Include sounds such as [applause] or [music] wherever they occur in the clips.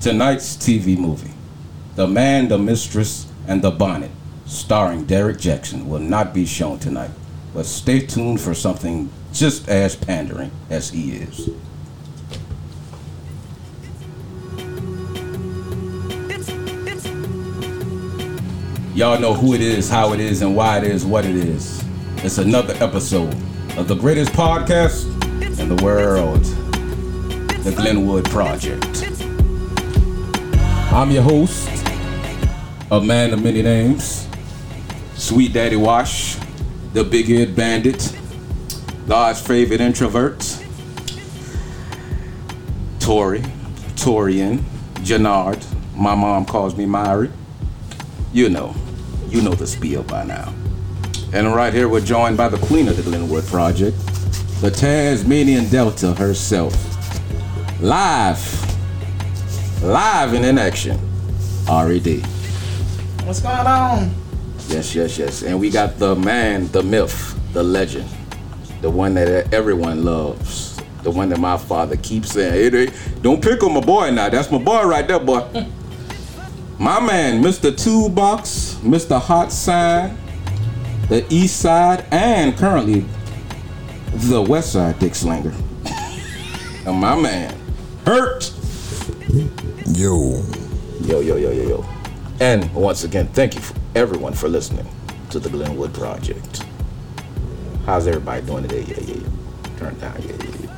Tonight's TV movie, The Man, the Mistress, and the Bonnet, starring Derrick Jaxn, will not be shown tonight. But stay tuned for something just as pandering as he is. Y'all know who it is, how it is, and why it is what it is. It's another episode of the greatest podcast in the world, the Glenwood Project. I'm your host, a man of many names, Sweet Daddy Wash, the Big Head Bandit, God's favorite introvert, Tori, Torian, Jannard. My mom calls me Myri. You know, you know the spiel by now. And right here, we're joined by the queen of the Glenwood Project, the Tasmanian Delta herself. Live, live and in action, R.E.D. What's going on? Yes, yes, yes. And we got the man, the myth, the legend, the one that everyone loves, the one that my father keeps saying, hey, don't pick on my boy now. That's my boy right there, boy. [laughs] my man, Mr. Toolbox, Mr. Hot Side, the East Side, and currently the West Side Dick Slinger. [laughs] and my man, Hurt. Yo, Yo, yo, yo, yo, yo. And once again, thank you for everyone for listening to the Glenwood Project. How's everybody doing today? Yeah, yeah, yeah. Turn down. Yeah, yeah, yeah.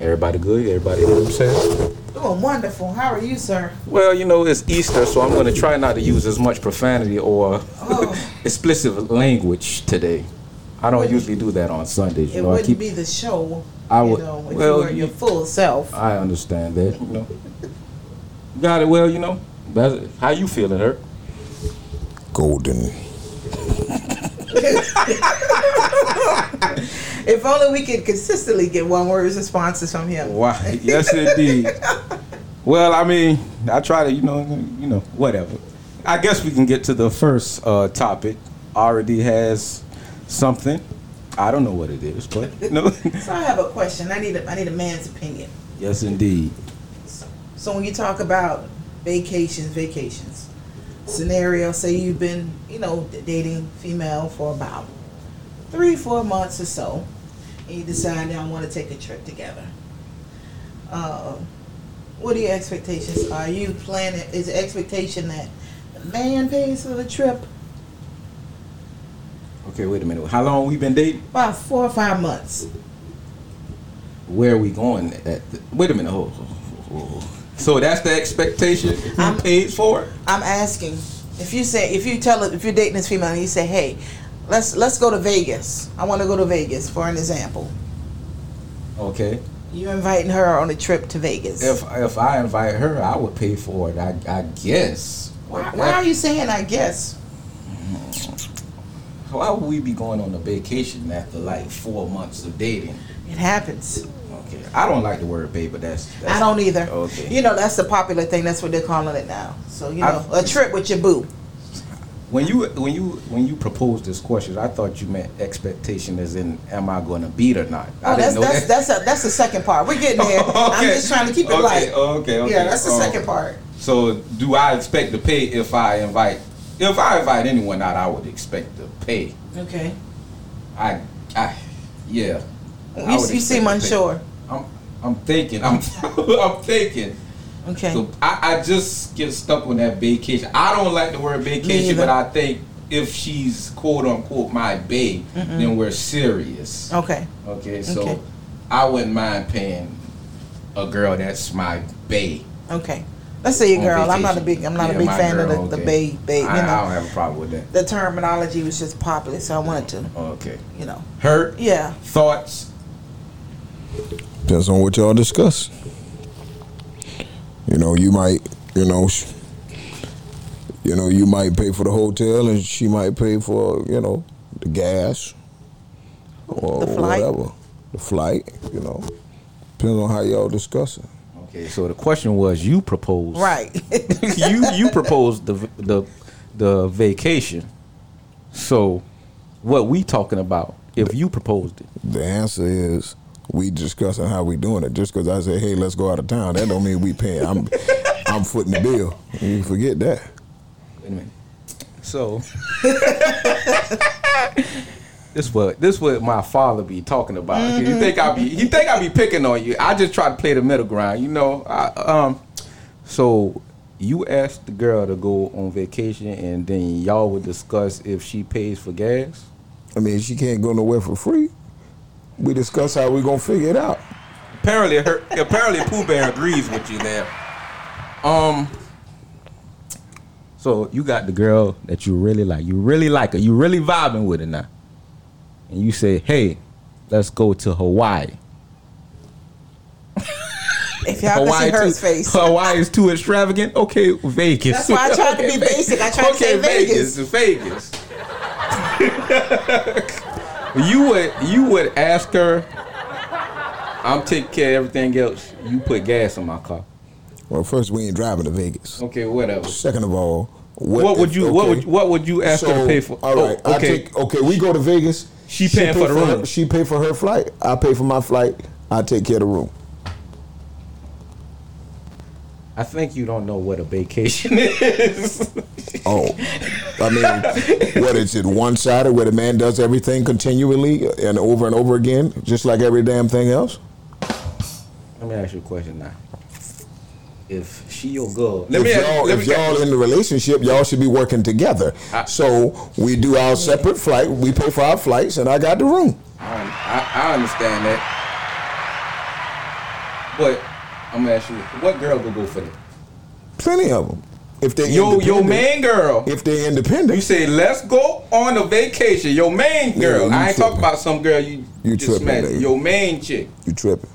Everybody good? Everybody, you know what I'm saying? Doing wonderful. How are you, sir? Well, you know, it's Easter, so I'm going to try not to use as much profanity or Oh. [laughs] explicit language today. I don't usually do that on Sundays. You It know, wouldn't keep. be the show. I you would- know, if well, you were your full self. I understand that. You know, [laughs] got it. Well, you know, that's, how you feeling, Hurt? golden. [laughs] If only we could consistently get one word responses from him. Why? Yes, indeed. well, I mean, I try to, you know, you know, whatever. I guess we can get to the first uh, topic. Already has something. I don't know what it is, but you know. [laughs] So I have a question. I need a, I need a man's opinion. yes, indeed. So when you talk about vacations, vacations, scenario, say you've been, you know, dating female for about three, four months or so, and you decide y'all want to take a trip together. Uh, what are your expectations? Are you planning? Is the expectation that the man pays for the trip? Okay, wait a minute. How long we been dating? About four or five months. Where are we going? At? The, wait a minute. Hold, hold, hold, hold. So that's the expectation. I'm- paid for it? I'm asking if you say if you tell if you're dating this female and you say, hey, let's let's go to Vegas. I want to go to Vegas for an example. Okay. You're inviting her on a trip to Vegas. If if I invite her, I would pay for it. I I guess. why, why are you saying I guess? Why would we be going on a vacation after like four months of dating? It happens. Okay, I don't like the word pay, but that's, that's I don't either. Okay. You know that's the popular thing. That's what they're calling it now. So you know, a trip with your boo. When you when you when you proposed this question, I thought you meant expectation as in am I going to beat or not? I Oh, that's that's that. that's a, that's the second part. We're getting there. [laughs] I'm just trying to keep it okay, light. Okay, okay. Yeah, that's the Oh. second um, part. So, do I expect to pay if I invite? If I invite anyone out, I would expect to pay. Okay. I, I, yeah. You, you seem unsure. I'm, thinking. I'm, [laughs] I'm thinking. Okay. So I, I just get stuck on that vacation. I don't like the word vacation, but I think if she's quote unquote my babe, then we're serious. Okay. Okay, so Okay. I wouldn't mind paying a girl that's my babe. Okay. Let's say your girl. I'm not a big. I'm not Yeah, a big fan girl, of the, the okay. babe. Babe. You know, I don't have a problem with that. the terminology was just popular, so I wanted to, Okay. you know. Hurt Yeah. thoughts. Depends on what y'all discuss. You know, you might, you know, sh- you know, you might pay for the hotel, and she might pay for, you know, the gas or The whatever, the flight. You know, depends on how y'all discuss it. Okay, so the question was, you proposed, Right. [laughs] you you proposed the the the vacation. So, what we talking about? If you proposed it, The answer is we discussing how we doing it. Just because I say, hey, let's go out of town, that don't mean we paying. I'm [laughs] I'm footing the bill. You forget that. Wait a minute. So [laughs] this what this what my father be talking about. You think I be he think I be picking on you. I just try to play the middle ground, you know. I, um so you asked the girl to go on vacation and then y'all would discuss if she pays for gas? I mean, she can't go nowhere for free. We discuss how we're gonna figure it out. Apparently her apparently Pooh Bear agrees with you there. Um so you got the girl that you really like. You really like her. You really vibing with her now. And you say, "Hey, let's go to Hawaii." If y'all can see her face. Hawaii is too extravagant. Okay, Vegas. That's why I tried to be [laughs] basic. I tried to say Vegas. Vegas. [laughs] you would you would ask her, "I'm taking care of everything else. You put gas in my car." Well, first we ain't driving to Vegas. Okay, whatever. Second of all, What, would if- you what would what would you ask her to pay for? All right, Oh, I okay. take, okay, we go to Vegas. She paying pay for the her- room. she pay for her flight. I pay for my flight. I take care of the room. I think you don't know what a vacation [laughs] is. Oh, I mean, what is it? One sided where the man does everything continually and over and over again, just like every damn thing else. Let me ask you a question now. If she your girl, let if me y'all, let if me y'all in the relationship, y'all should be working together. I- so we do our separate flight. We pay for our flights, and I got the room. I, I, I understand that, but I'm gonna ask you, what girl will go for that? Plenty of them. If they Yo, your independent- main girl. If they're independent, You say let's go on a vacation. Your main Yeah, girl. you I ain't talking about some girl you, You just met. Your main chick. you tripping.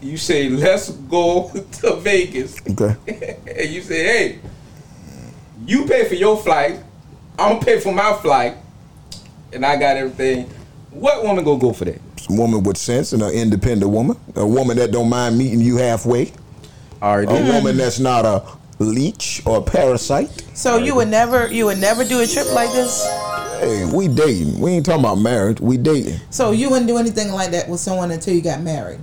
You say let's go [laughs] to Vegas, Okay. and [laughs] you say, hey, you pay for your flight. I'm gonna pay for my flight, and I got everything. What woman gonna go for that? a woman with sense and an independent woman, a woman that don't mind meeting you halfway, All right, a woman that's not a leech or a parasite. So you would never you would never do a trip like this? Hey, we dating. We ain't talking about marriage. We dating. So you wouldn't do anything like that with someone until you got married?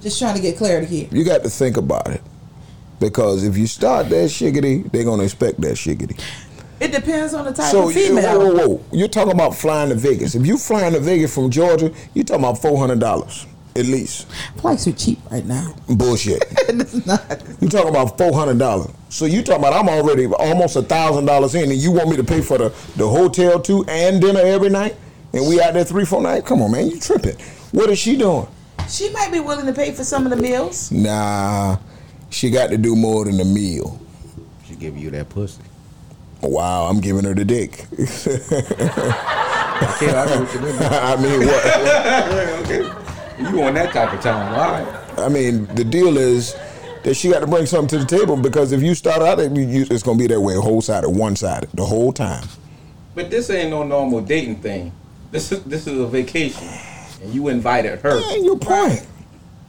Just trying to get clarity here. You got to think about it. Because if you start that shiggity, they're gonna expect that shiggity. It depends on the type So of you, female. whoa, whoa, whoa! You're talking about flying to Vegas. If you flying to Vegas from Georgia, you're talking about four hundred dollars at least. Flights are cheap right now. Bullshit. [laughs] it's not. You talking about four hundred dollars. So you talking about I'm already almost a thousand dollars in, and you want me to pay for the, the hotel too and dinner every night, and we out there three four nights? Come on, man, you tripping? What is she doing? She might be willing to pay for some of the meals. Nah, she got to do more than a meal. She give you that pussy. Wow, I'm giving her the dick. [laughs] Okay, I know what you mean. [laughs] I mean, what? [laughs] okay. You on that type of time, all right? I mean, the deal is that she got to bring something to the table because if you start out, it's gonna be that way, whole sided, one sided, the whole time. But this ain't no normal dating thing. This is this is a vacation, and you invited her. Man, your point.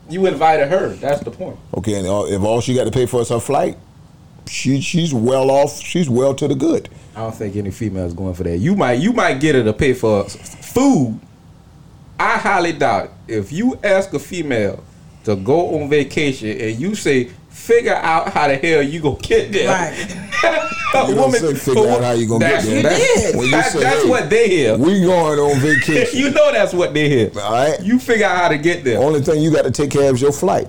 You invited her. That's the point. Okay, and if all she got to pay for is her flight, she she's well off. She's well to the good. I don't think any female is going for that. You might you might get her to pay for food. I highly doubt it. if you ask a female to go on vacation and you say figure out how the hell you gonna get there. Right. [laughs] a You don't say figure out how you gonna get there. That's, did. When you say, that's hey, what they hear. We going on [laughs] vacation. you know that's what they hear. all right. You figure out how to get there. Only thing you got to take care of is your flight.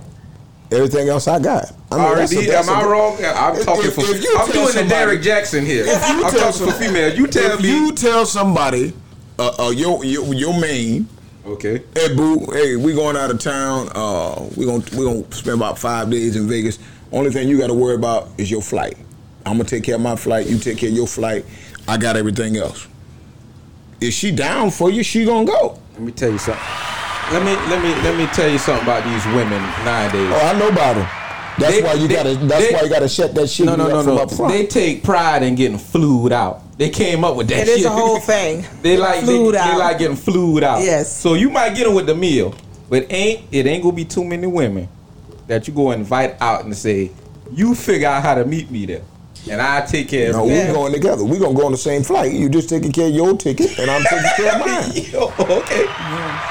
Everything else I got. I mean, Already, am I wrong? I'm talking if- for. if you I'm doing the somebody- Derrick Jaxn here. If you I'm tell talking some- for females. You tell if me. you tell somebody, uh, uh, your, your your main, okay. hey boo, hey, we going out of town. Uh, we gonna we gonna spend about five days in Vegas. Only thing you got to worry about is your flight. I'm gonna take care of my flight. You take care of your flight. I got everything else. Is she down for you, she gonna go. Let me tell you something. Let me let me let me tell you something about these women nowadays. Oh, I know about them. That's They- why you they- gotta. That's they- why you gotta shut that shit no, no, up no, from no. up front. They take pride in getting flued out. They came up with that. It is shit. a whole thing. [laughs] they like they, Flued they like getting flued out. Yes. So you might get them with the meal, but ain't it ain't gonna be too many women that you go invite out and say, you figure out how to meet me there. And I take care No, of we're going together. We're gonna go on the same flight. You just taking care of your ticket, and I'm taking care of [laughs] mine. Yo, okay.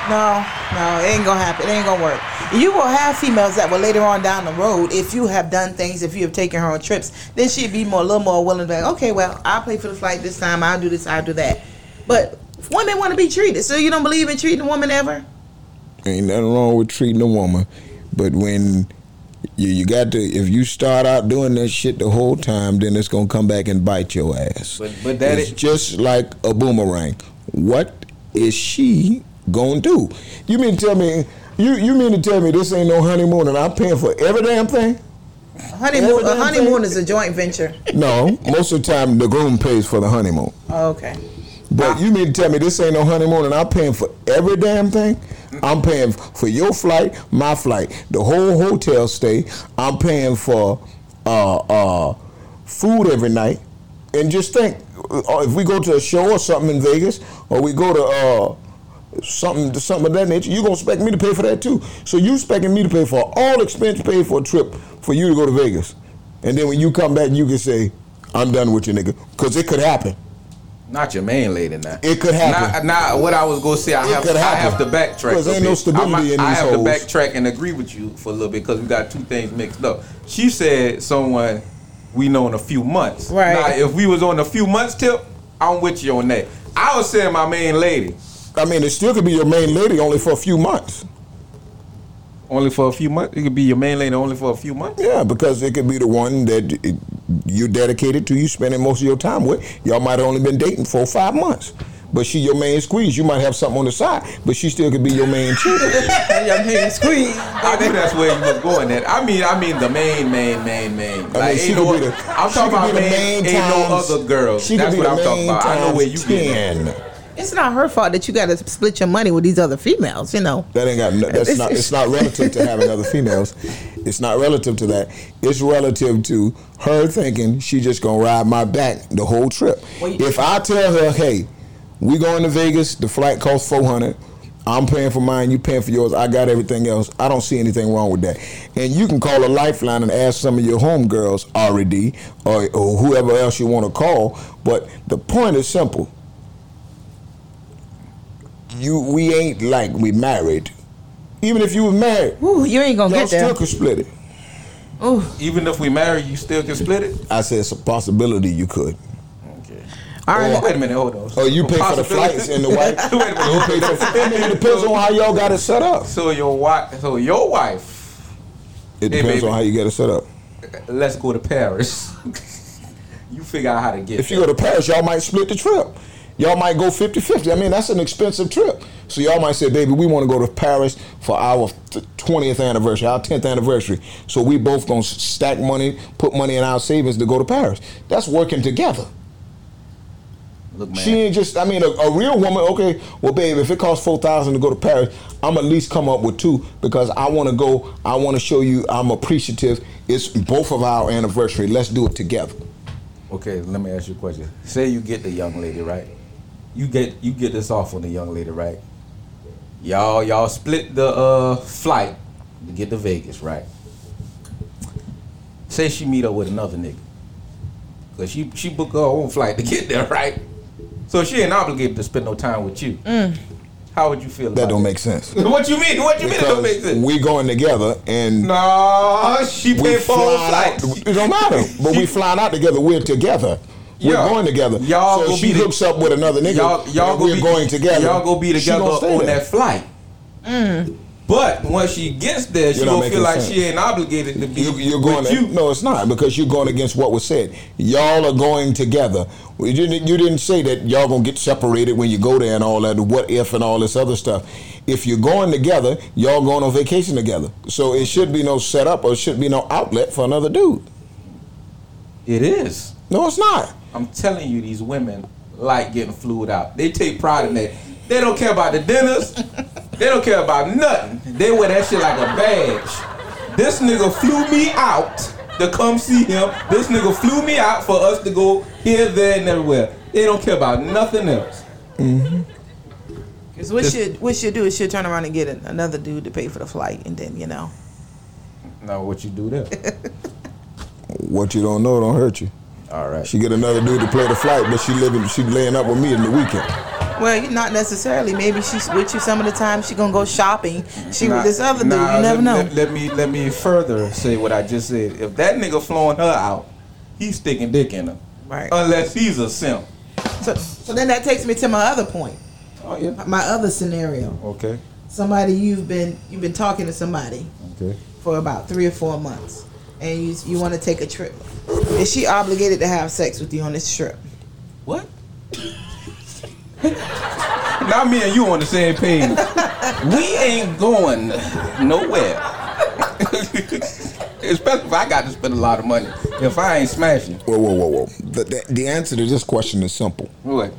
No, no, it ain't gonna happen. It ain't gonna work. You will have females that will later on down the road, if you have done things, if you have taken her on trips, then she'd be more, a little more willing to be like, okay, well, I'll pay for the flight this time. I'll do this. I'll do that. But women want to be treated. So you don't believe in treating a woman ever? Ain't nothing wrong with treating a woman, but when you, you got to, if you start out doing that shit the whole time, then it's gonna come back and bite your ass. But but that it's is just like a boomerang. What is she gonna do? You mean to tell me? You you mean to tell me this ain't no honeymoon and I'm paying for every damn thing? Honeymoon, Every a honeymoon thing. is a joint venture. No, most of the time the groom pays for the honeymoon. Oh, okay. But you mean to tell me this ain't no honeymoon and I'm paying for every damn thing? I'm paying for your flight, my flight, the whole hotel stay. I'm paying for uh, uh, food every night. And just think, uh, if we go to a show or something in Vegas, or we go to uh, something something of that nature, you're gonna expect me to pay for that too. So you expecting me to pay for all expense paid for a trip for you to go to Vegas, and then when you come back, you can say, "I'm done with you, nigga," because it could happen. Not your main lady now. It could happen. Now, now what I was gonna say, I It have could I happen. have to backtrack. 'Cause a ain't no stability I, in I have hoes. to backtrack and agree with you for a little bit because we got two things mixed up. She said someone we know in a few months. Right. Now, if we was on a few months tip, I'm with you on that. I was saying my main lady I mean, it still could be your main lady only for a few months. only for a few months. It could be your main lady only for a few months. Yeah, because it could be the one that it- you dedicated to, you spending most of your time with. Y'all might have only been dating for five months. But she your main squeeze. You might have something on the side, but she still could be your main chick. [laughs] Young man squeeze. I knew that's where you was going at. I mean, I mean the main, main, main, main. Like, she ain't could no, be the- I'm talking about be the main, main ain't no other girl. She That's could be what the I'm talking about. I know where you times get. 10. It's not her fault that you got to split your money with these other females. You know. That ain't got. No, that's not. It's not relative to having other females. It's not relative to that. It's relative to her thinking she just gonna ride my back the whole trip. You- if I tell her, hey, we going to Vegas. The flight costs four hundred. I'm paying for mine. You paying for yours. I got everything else. I don't see anything wrong with that. And you can call a lifeline and ask some of your homegirls, R.E.D. or, or whoever else you want to call. But the point is simple. You, we ain't like we married. Even if you were married, Ooh, you ain't gonna y'all get there. still could split it. Ooh. Even if we marry, you still can split it. I said it's a possibility you could. Okay. All right. Oh, wait a minute, hold on. Or you pay for the flights and the wife. [laughs] Wait a minute. You pay for. It depends on how y'all got it set up. So your wife, so your wife, It depends baby. on how you get it set up. let's go to Paris. [laughs] you figure out how to get. If you go to Paris, y'all might split the trip. Y'all might go 50-50. I mean, that's an expensive trip. So y'all might say, baby, we want to go to Paris for our 20th anniversary, our 10th anniversary. So we both going to stack money, put money in our savings to go to Paris. That's working together. Look, man. She ain't just. I mean, a, a real woman. Okay, well, babe, if it costs four thousand to go to Paris, I'm at least come up with two because I want to go. I want to show you I'm appreciative. It's both of our anniversary. Let's do it together. Okay, let me ask you a question. Say you get the young lady, right? You get you get this off on the young lady, right? Y'all y'all split the uh flight to get to Vegas, right? Say she meet up with another nigga. Cause she she booked her own flight to get there, [laughs] right? So she ain't obligated to spend no time with you. Mm. How would you feel That about don't it? make sense. [laughs] What you mean? What you mean it don't make sense? we going together and No, she paid for her flight. out. It don't matter. But we flying out together. We're together. We're Yeah. going together. Y'all so she be the- hooks up with another nigga. y'all y'all go we're be, going together. Y'all go be together gonna stay on there. that flight. Mm. But once she gets there, she You're not feel like sense. she ain't obligated to be You, you're going. with you. No, it's not because you're going against what was said. Y'all are going together. You didn't, you didn't say that y'all gonna get separated when you go there and all that. What if and all this other stuff. If you're going together, y'all going on vacation together. So it should be no setup or it should be no outlet for another dude. It is. No, it's not. I'm telling you, these women like getting flued out. They take pride in that. They don't care about the dinners. they don't care about nothing. They wear that shit like a badge. This nigga flew me out to come see him. This nigga flew me out for us to go here, there, and everywhere. They don't care about nothing else. Mm-hmm. Because what should what should do is she'll turn around and get another dude to pay for the flight, and then you know. Now, what you do there? [laughs] What you don't know don't hurt you. All right. She get another dude to play the flight, but she living, she laying up with me in the weekend. Well, you not necessarily. Maybe she's with you some of the time. She gonna go shopping. She Nah, with this other dude. You never let, know. Let, let me let me further say what I just said. If that nigga flowing her out, he's sticking dick in her. Right. Unless he's a simp. So, so then that takes me to my other point. Oh yeah. My other scenario. Okay. Somebody you've been you've been talking to somebody Okay. for about three or four months, and you you want to take a trip. Is she obligated to have sex with you on this trip? What? [laughs] Not me and you on the same page. [laughs] we ain't going nowhere. [laughs] Especially if I got to spend a lot of money. If I ain't smashing. Whoa, whoa, whoa, whoa. The, the, the answer to this question is simple. What?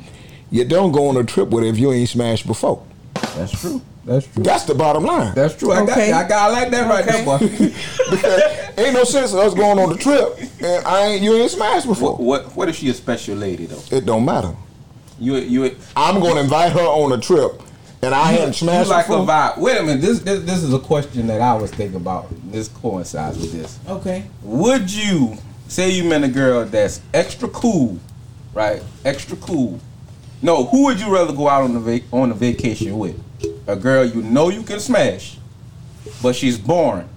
You don't go on a trip with her if you ain't smashed before. That's true. That's true. That's the bottom line. That's true. I Okay. got I got I like that right there, boy. [laughs] [laughs] because ain't no sense of us going on the trip and I ain't you ain't smashed before. what what if she a special lady though? It don't matter. You you I'm gonna invite her on a trip and I hadn't smashed. you smashed like a vibe. Wait a minute. This, this this is a question that I was thinking about. This coincides with this. Okay. Would you say you met a girl that's extra cool, right? Extra cool. No, who would you rather go out on a vac- on a vacation with? A girl you know you can smash, but she's boring,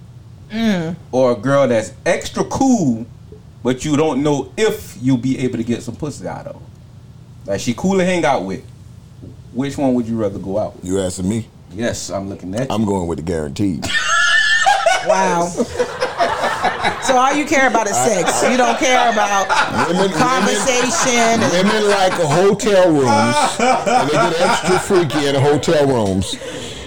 mm. or a girl that's extra cool, but you don't know if you'll be able to get some pussy out of. her? Like she cool to hang out with. Which one would you rather go out with? You asking me? Yes, I'm looking at you. I'm going with the guaranteed. [laughs] Wow. So all you care about is sex. You don't care about Women, conversation. Women, women like hotel rooms, and they get extra freaky in hotel rooms.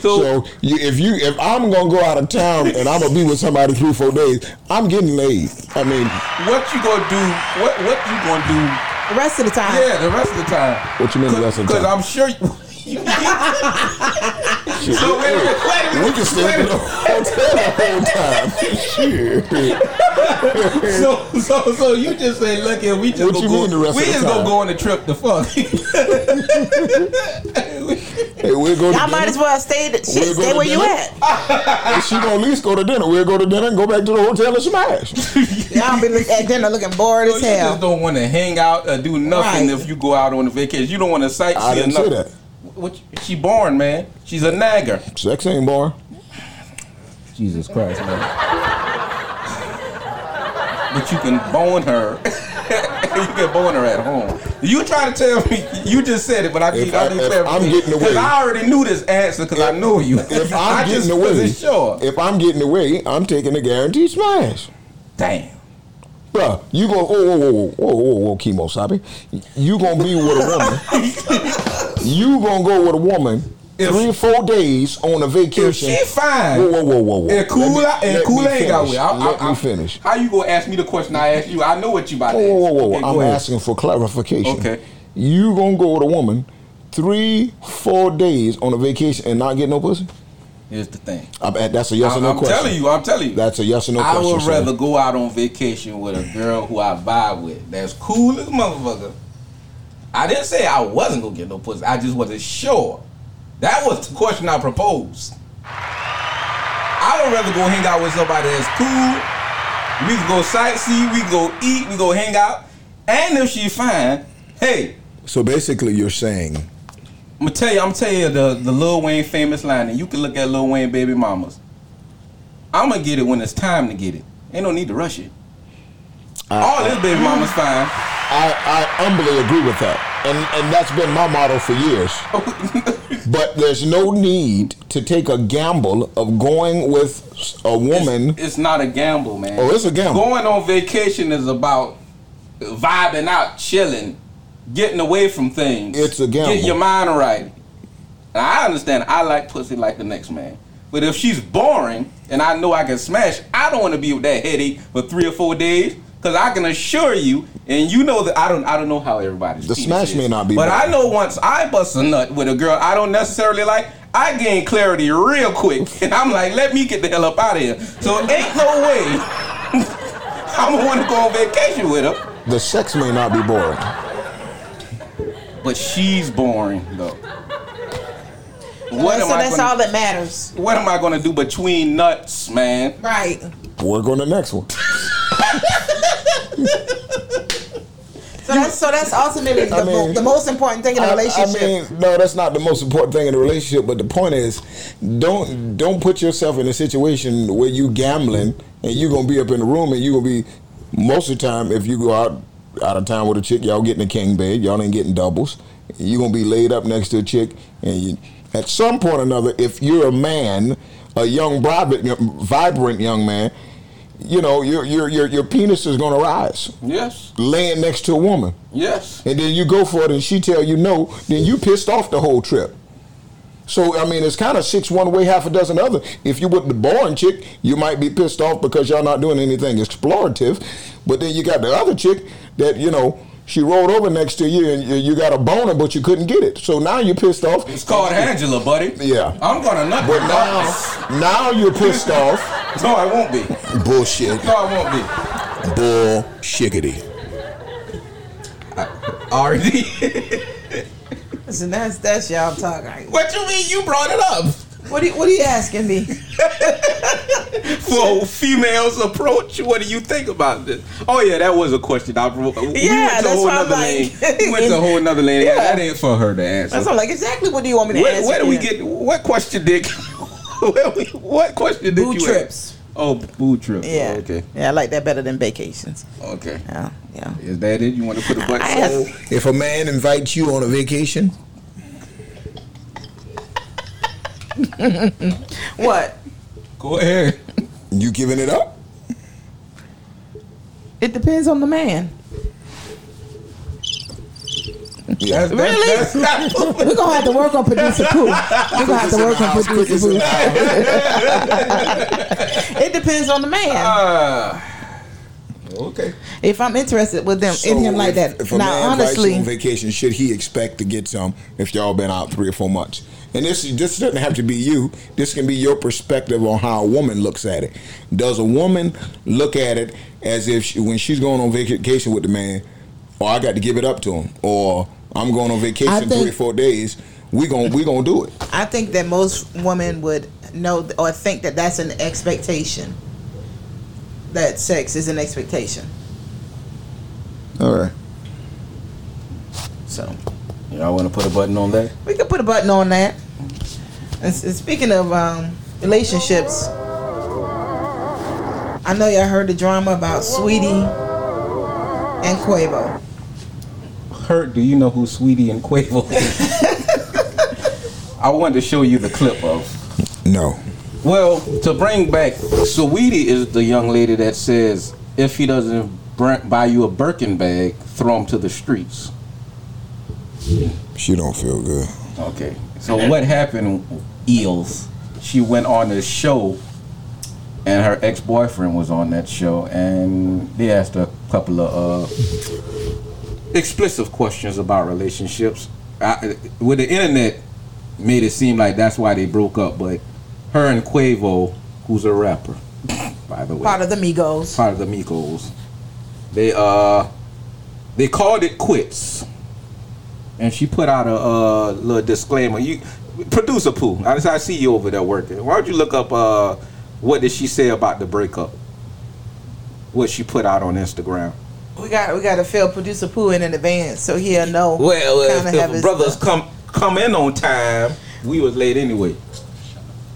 So- So, you, if you if I'm gonna go out of town and I'm gonna be with somebody three four days, I'm getting laid. I mean, what you gonna do? What what you gonna do The rest of the time. Yeah, the rest of the time. What you mean the rest of the time? Because time? I'm sure. You, [laughs] shit, so wait a minute, wait a minute. we can stay wait in the hotel the whole time. Shit. So, so, so you just say, look here, we just What gonna you go, mean the rest we of the just time? gonna go on the trip to fuck. [laughs] Hey, we'll go Y'all might dinner. as well stay, shit, We'll stay to where you at. If she gonna at least go to dinner. We'll go to dinner and go back to the hotel and smash. [laughs] Y'all be look- at dinner looking bored So as hell. you just don't want to hang out or do nothing Right. if you go out on a vacation. You don't want to sightsee I didn't or say nothing. that. What, she born, man. She's a nagger. Sex ain't born. Jesus Christ, man. but you can bone her. [laughs] you can bone her at home. You try to tell me, you just said it, but I need, If I, I- need if clarification. I'm getting away- Because I already knew this answer because I know you. If I'm [laughs] I getting just away, wasn't sure. if I'm getting away, I'm taking a guaranteed smash. Damn. Bruh, you go, whoa, whoa, whoa, whoa, whoa, whoa, whoa, chemo sabi. You gonna be with a woman. [laughs] you gonna go with a woman If- three or four days on a vacation. If she fine. Whoa, whoa, whoa, whoa, whoa. And cool, Let me- and cool ain't got finish. with. I, Let I, me finish. How you gonna ask me the question I asked you? I know what you about to Whoa, whoa, whoa, whoa. Okay, I'm ahead. asking for clarification. Okay. You gonna go with a woman three, four days on a vacation and not get no pussy? Here's the thing. I that's a yes I'm, or no question. I'm telling you. I'm telling you. That's a yes or no I question. I would sir. rather go out on vacation with a girl who I vibe with. That's cool as a motherfucker. I didn't say I wasn't gonna get no pussy. I just wasn't sure. That was the question I proposed. I would rather go hang out with somebody that's cool. We can go sightsee. We can go eat. We go hang out. And if she fine, hey, So basically, you're saying I'm gonna tell you, I'm gonna tell you the, the Lil Wayne famous line, and you can look at Lil Wayne baby mamas. I'm gonna get it when it's time to get it. Ain't no need to rush it. All this baby mamas fine. I, I humbly agree with that, and and that's been my motto for years. [laughs] But there's no need to take a gamble of going with a woman. It's, it's not a gamble, man. Oh, it's a gamble. Going on vacation is about vibing out, chilling, getting away from things. It's a gamble. Get your mind right. And I understand. I like pussy like the next man. But if she's boring and I know I can smash, I don't want to be with that headache for three or four days. Cause I can assure you, and you know that I don't. I don't know how everybody's. The smash is, may not be But boring. I know once I bust a nut with a girl I don't necessarily like, I gain clarity real quick, [laughs] and I'm like, let me get the hell up out of here. So ain't no way [laughs] I'm gonna want to go on vacation with her. The sex may not be boring. But she's boring though. What Well, am so I that's gonna, all that matters. What am I gonna do between nuts, man? Right. Work on the next one. So that's so that's ultimately the, I mean- mo- the most important thing in a I- relationship. I, mean, no, that's not the most important thing in a relationship. But the point is, don't don't put yourself in a situation where you gambling and you're gonna be up in the room and you're gonna be most of the time if you go out out of town with a chick, y'all getting a king bed, y'all ain't getting doubles. You're gonna be laid up next to a chick, and you, at some point or another, if you're a man, a young, vibrant, vibrant young man, you know your your your, your penis is gonna rise Yes. laying next to a woman Yes. and then you go for it and she tell you no, then you pissed off the whole trip. So I mean, it's kind of six one way, half a dozen other. If you with the boring chick, you might be pissed off because y'all not doing anything explorative. But then you got the other chick that you know she rolled over next to you and you- got a boner, but you couldn't get it. So now you're pissed off. It's called Angela, buddy. Yeah. I'm gonna nut But now, nuts. now you're pissed off. [laughs] No, I won't be. Bullshit. No, I won't be. Bullshiggity. Already. [laughs] Listen, that's that's y'all talking. What you mean? You brought it up. What are you, what are you asking me? [laughs] For females approach, what do you think about this? Oh yeah, that was a question. I, we went to a whole nother like- lane. We went to a whole nother lane. [laughs] Yeah. That ain't for her to answer. That's what I'm like. Exactly. What do you want me to Where, answer? where do we get? What question did? [laughs] we, what question did Boo you? trips. Ask? Oh, boo trip. Yeah. Oh, okay. Yeah, I like that better than vacations. Okay. Yeah. Yeah. Is that it? You want to put a button? I asked- If a man invites you on a vacation, [laughs] What? Go ahead. you giving it up? It depends on the man. Yeah. Really? [laughs] We're gonna have to work on producer Pooh. We're gonna have to work on producer Pooh. it depends on the man. Uh, okay. If I'm interested with them in him like that. If a now, man honestly, on vacation, should he expect to get some if y'all been out three or four months? And this this doesn't have to be you. This can be your perspective on how a woman looks at it. Does a woman look at it as if she, when she's going on vacation with the man, or I got to give it up to him, or I'm going on vacation think- three or four days? We gon' we gonna do it. I think that most women would know or think that that's an expectation. That sex is an expectation. All right. So Y'all want to put a button on that? we can put a button on that. And speaking of um, relationships, I know y'all heard the drama about Saweetie and Quavo. Hurt, do you know who Saweetie and Quavo is? I wanted to show you the clip of. No. Well, to bring back, Saweetie is the young lady that says if he doesn't buy you a Birkin bag, throw him to the streets. She don't feel good. Okay. So what happened, Eels? She went on the show, and her ex-boyfriend was on that show, and they asked a couple of uh, explicit questions about relationships. I, with the internet, made it seem like that's why they broke up, but her and Quavo, who's a rapper, by the way, Part of the Migos. part of the Migos. They uh they called it quits. And she put out a uh, little disclaimer. You producer Pooh, I, I see you over there working. Why don't you look up uh what did she say about the breakup? What she put out on Instagram. We got we got to fill producer Pooh in in advance so he'll know. Well, if, have if brothers stuff. come come in on time, we was late anyway.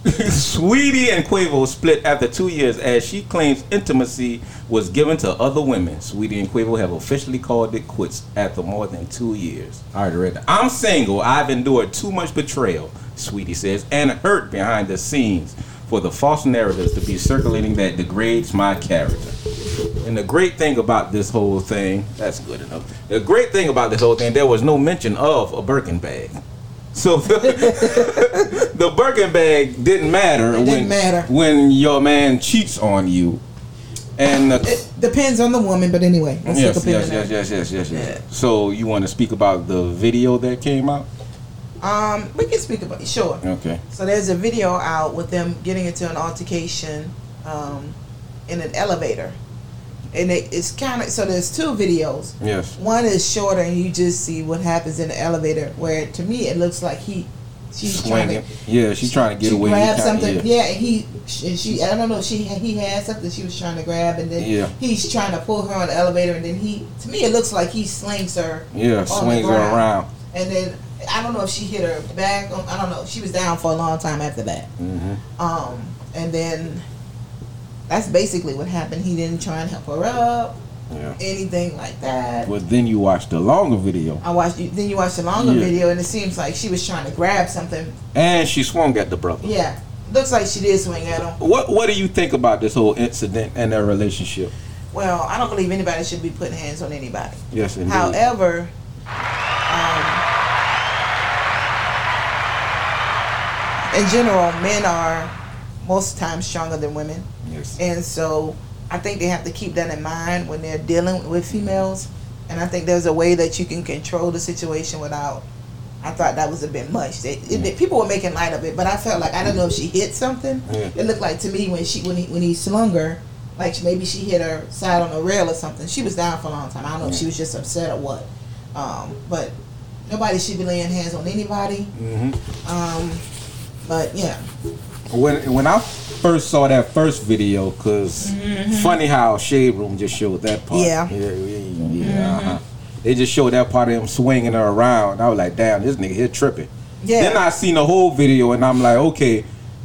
[laughs] Saweetie and Quavo split after two years as she claims intimacy was given to other women. Saweetie and Quavo have officially called it quits after more than two years. I already read that. I'm single. I've endured too much betrayal, Saweetie says, and hurt behind the scenes for the false narratives to be circulating that degrades my character. And the great thing about this whole thing, that's good enough. The great thing about this whole thing, there was no mention of a Birkin bag. So the, [laughs] the Birkin bag didn't matter didn't when matter. when your man cheats on you. And the, It depends on the woman, but anyway. Yes, take yes, yes, yes, yes, yes, yes. So you want to speak about the video that came out? Um, we can speak about it. Sure. Okay. So there's a video out with them getting into an altercation um, in an elevator, and it, it's kind of so. There's two videos. Yes. One is shorter, and you just see what happens in the elevator. Where to me, it looks like he she's trying to Yeah, she's trying to get away. kinda- something. yeah. Yeah. and he and she. I don't know. She he had something she was trying to grab, and then Yeah. he's trying to pull her on the elevator, and then he. To me, it looks like he slings her. Yeah, swings her around. And then I don't know if she hit her back. I don't know. She was down for a long time after that. hmm Um, and then that's basically what happened. He didn't try and help her up, Yeah. anything like that. But then you watched the longer video, I watched. You, then you watched the longer Yeah. video, and it seems like she was trying to grab something. and she swung at the brother. Yeah, looks like she did swing at him. What What do you think about this whole incident and their relationship? Well, I don't believe anybody should be putting hands on anybody. Yes, indeed. However, um, in general, men are most times stronger than women. yes. And so I think they have to keep that in mind when they're dealing with females. And I think there's a way that you can control the situation without. I thought that was a bit much. They, it- Yeah. people were making light of it, but I felt like I don't know if she hit something. Yeah. It looked like to me when she when he when he slung her, like maybe she hit her side on a rail or something. She was down for a long time. I don't know if she was just upset or what. Um, but nobody should be laying hands on anybody. hmm Um, but yeah, When when I first saw that first video, because funny how Shade Room just showed that part. Mm-hmm. Yeah. yeah, yeah. yeah, uh-huh. They just showed that part of him swinging her around. I was like, damn, this nigga here tripping. yeah. Then I seen the whole video and I'm like, okay,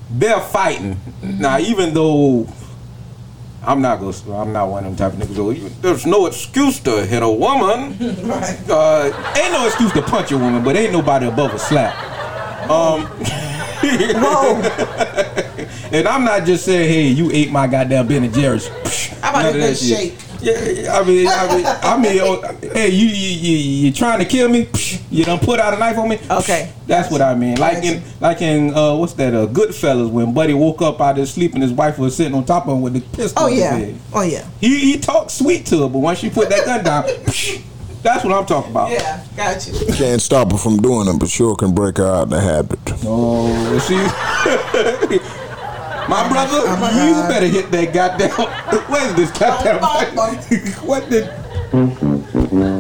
they're fighting. Now, even though I'm not gonna, I'm not one of them type of niggas. There's no excuse to hit a woman. [laughs] right. Uh, ain't no excuse to punch a woman, but ain't nobody above a slap. Um, [laughs] Whoa. and I'm not just saying, hey, you ate my goddamn Ben and Jerry's. How about None a good shake? Yeah, I mean, I mean, I mean, oh, hey, you, you, you, you trying to kill me? You done put out a knife on me? Okay. That's what I mean. Like in, like in, uh, what's that? Uh, Goodfellas, when Buddy woke up out of his sleep and his wife was sitting on top of him with the pistol. Oh yeah. Oh yeah. He he talked sweet to her, but once she put that gun down, [laughs] that's what I'm talking about. Yeah. Got you. Can't stop her from doing it, but sure can break her out of the habit. Oh, see. [laughs] My brother, my you better hit that goddamn. [laughs] What is this goddamn? [laughs] what did?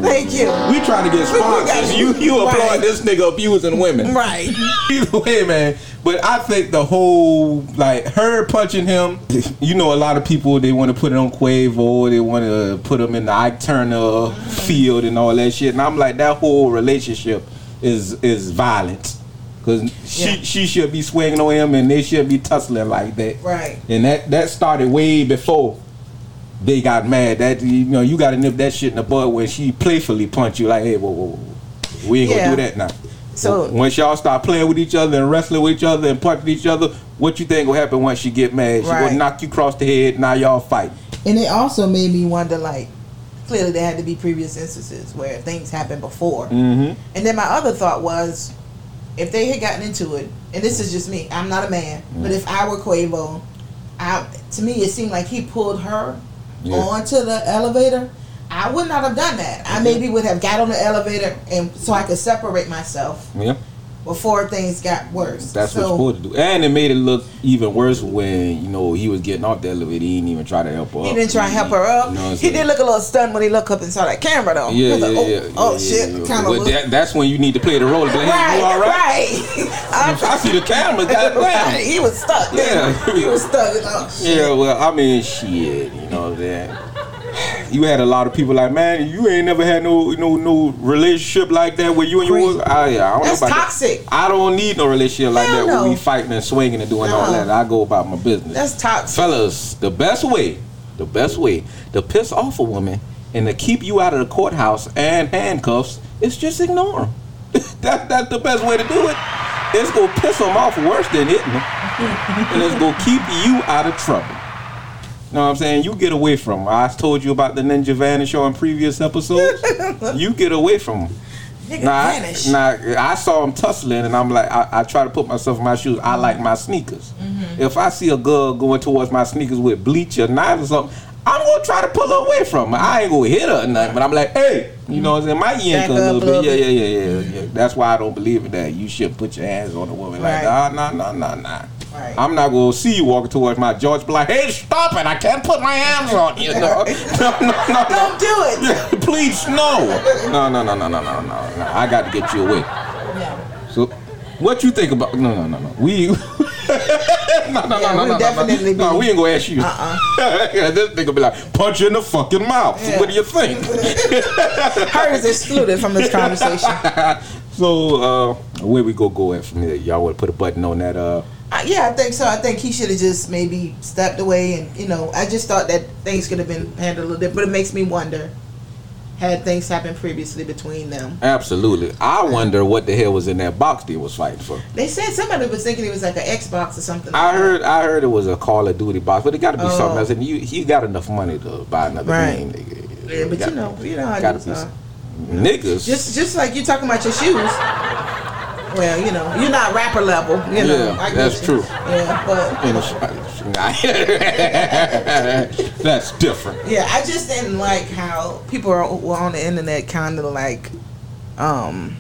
Thank you. We trying to get sponsors. You you applaud Right. this nigga abusing women. Right. Either way, man. But I think the whole like her punching him. You know, a lot of people they want to put it on Quavo. They want to put him in the Ike Turner field and all that shit. And I'm like, that whole relationship is is violent. Cause she Yeah. she should be swinging on him and they should be tussling like that. Right. And that that started way before they got mad. That you know you got to nip that shit in the bud when she playfully punch you like, hey, whoa, whoa, whoa. we ain't Yeah. gonna do that now. So- once y'all start playing with each other and wrestling with each other and punching each other, what you think will happen once she get mad? She Right. gonna knock you across the head. Now y'all fight. And it also made me wonder, like, clearly there had to be previous instances where things happened before. Mm-hmm. And then my other thought was, if they had gotten into it, and this is just me, I'm not a man, but if I were Quavo, I, to me it seemed like he pulled her Yeah. onto the elevator. I would not have done that. I mm-hmm. maybe would have got on the elevator and so I could separate myself Yeah, before things got worse. that's so, what you're supposed to do. And it made it look even worse when you know he was getting off the elevator. He didn't even try to help her. Up. He up. didn't try to help her up. You know he did look a little stunned when he looked up and saw that camera though. Yeah, yeah, like, oh, yeah, oh yeah, shit, yeah. But that, that's when you need to play the role. Like, hey, right, you all right? right. I, [laughs] [laughs] I see the camera. [laughs] Goddamn. He was stuck. Yeah. he was stuck. Oh, shit. Yeah, well, I mean, shit, you know what I'm saying? You had a lot of people like, man, you ain't never had no no no relationship like that with you and Crazy. your. I, I don't That's know about toxic. That. I don't need no relationship like Hell that no. where we fighting and swinging and doing all that. I go about my business. That's toxic. Fellas, the best way, the best way to piss off a woman and to keep you out of the courthouse and handcuffs is just ignore them. [laughs] that, that's the best way to do it. It's gonna piss them off worse than hitting them, and it's gonna keep you out of trouble. You know what I'm saying? You get away from them. I told you about the Ninja Vanish show in previous episodes. [laughs] you get away from them. Nigga Now, I, vanish. now, I saw him tussling, and I'm like, I, I try to put myself in my shoes. I like my sneakers. Mm-hmm. If I see a girl going towards my sneakers with bleach or knives or something, I'm gonna try to pull her away from her. I ain't gonna hit her or nothing, but I'm like, hey, you know what I'm saying? My yank a little bit. Yeah, yeah, yeah, yeah, yeah. That's why I don't believe in that. You shouldn't put your hands on a woman like Right. that. Nah, nah, nah, nah, nah. Right. I'm not gonna see you walking towards my George. Be like, hey, stop it! I can't put my hands on you. No, no, no, no, no. Don't do it. Please, no. No, no, no, no, no, no, no, no. I got to get you away. Yeah. So, What you think about? No, no, no, no. We. no, no, Yeah, no, no, we no, no, definitely no, no. be- We ain't gonna ask you. Uh-uh. this nigga be like, punch you in the fucking mouth. Yeah. What do you think? Her is excluded from this conversation. so, uh, where we go go at from here? Y'all would put a button on that. Uh, Yeah, I think so. I think he should have just maybe stepped away, and you know, I just thought that things could have been handled a little bit. But it makes me wonder: had things happened previously between them? absolutely. I wonder what the hell was in that box they was fighting for. They said somebody was thinking it was like an Xbox or something. I like that. heard, I heard it was a Call of Duty box, but it got to be Oh. something else. And you, he got enough money to buy another Right. game. nigga. Yeah, but Got- you know, you know how gotta be some- niggas. Just, just like you talking about your shoes. Well, you know, you're not rapper level. You know, Yeah, I that's you. true. Yeah, but in a sh- nah. [laughs] That's different. yeah, I just didn't like how people are, were on the internet kind of like, um,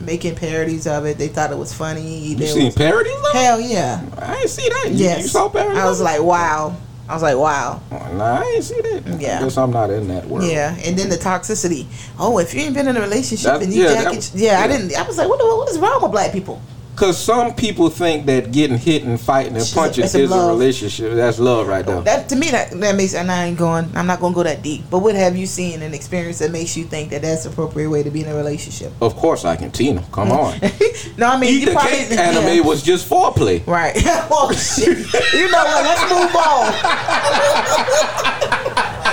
making parodies of it. They thought it was funny. You They seen was- parodies? Though? Hell yeah. I ain't see that. You, Yes. you saw parodies? I was like, wow. I was like, wow. Oh, nah, I ain't see that. Yeah. I guess I'm not in that world. Yeah, and then the toxicity. Oh, if you ain't been in a relationship That- and you yeah, jack that- it, yeah, I didn't. I was like, what, the- what is wrong with black people? Cause some people think that getting hit and fighting and punching is a relationship. That's love right there. That to me, that that makes. And I ain't going. I'm not going to go that deep. But what have you seen and experienced that makes you think that that's the appropriate way to be in a relationship? Of course, I can, Tina. Come on. [laughs] no, I mean Eat you the probably cake anime [laughs] was just foreplay. right. [laughs] oh shit! You know what? Let's move on.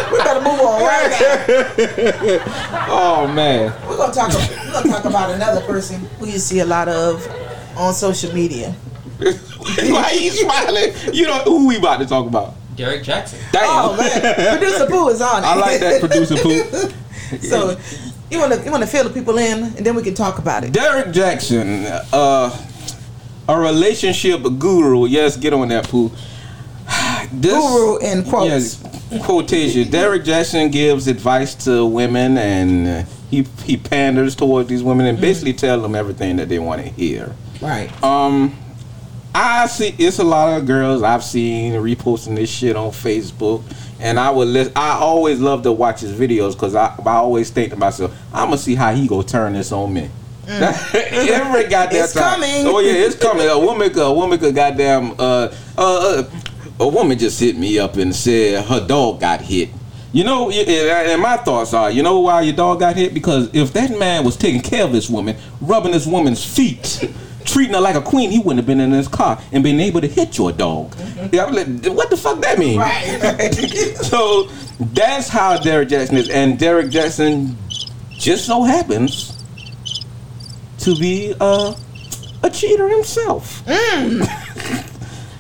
we better move on right now. Oh man. We're gonna talk. We're gonna talk about another person who you see a lot of on social media. [laughs] Why are you smiling? You know who we about to talk about? Derrick Jaxn. Damn. Oh man, producer Pooh is on it. I like that producer Pooh. [laughs] so you want to you want to fill the people in, and then we can talk about it. Derrick Jaxn, uh, a relationship guru. Yes, get on that, Pooh. [sighs] This, Guru in quotes. Yes, quotation. Derrick Jaxn gives advice to women, and uh, he he panders towards these women, and basically tell them everything that they want to hear. Right. Um, I see it's a lot of girls I've seen reposting this shit on Facebook, and I would list. I always love to watch his videos because I, I always think to myself, I'm gonna see how he go turn this on me. [laughs] Every goddamn Mm. It's time. coming. Oh yeah, it's coming. A woman, a woman could goddamn. Uh, uh, uh, a woman just hit me up and said her dog got hit. You know, and my thoughts are, you know why your dog got hit? Because if that man was taking care of this woman, rubbing this woman's feet, treating her like a queen, he wouldn't have been in his car and been able to hit your dog. Yeah, I'm like, what the fuck that mean? Right. [laughs] So that's how Derrick Jaxn is, and Derrick Jaxn just so happens to be uh, a cheater himself. [laughs] the,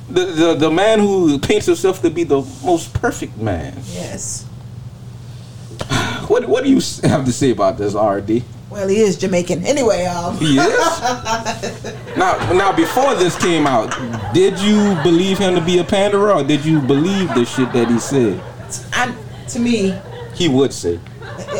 the the man who paints himself to be the most perfect man. yes. [sighs] What what do you have to say about this, RD? Well, he is Jamaican. Anyway, um, He is. [laughs] now, now before this came out, did you believe him to be a panderer, or did you believe the shit that he said? I, to me, He would say.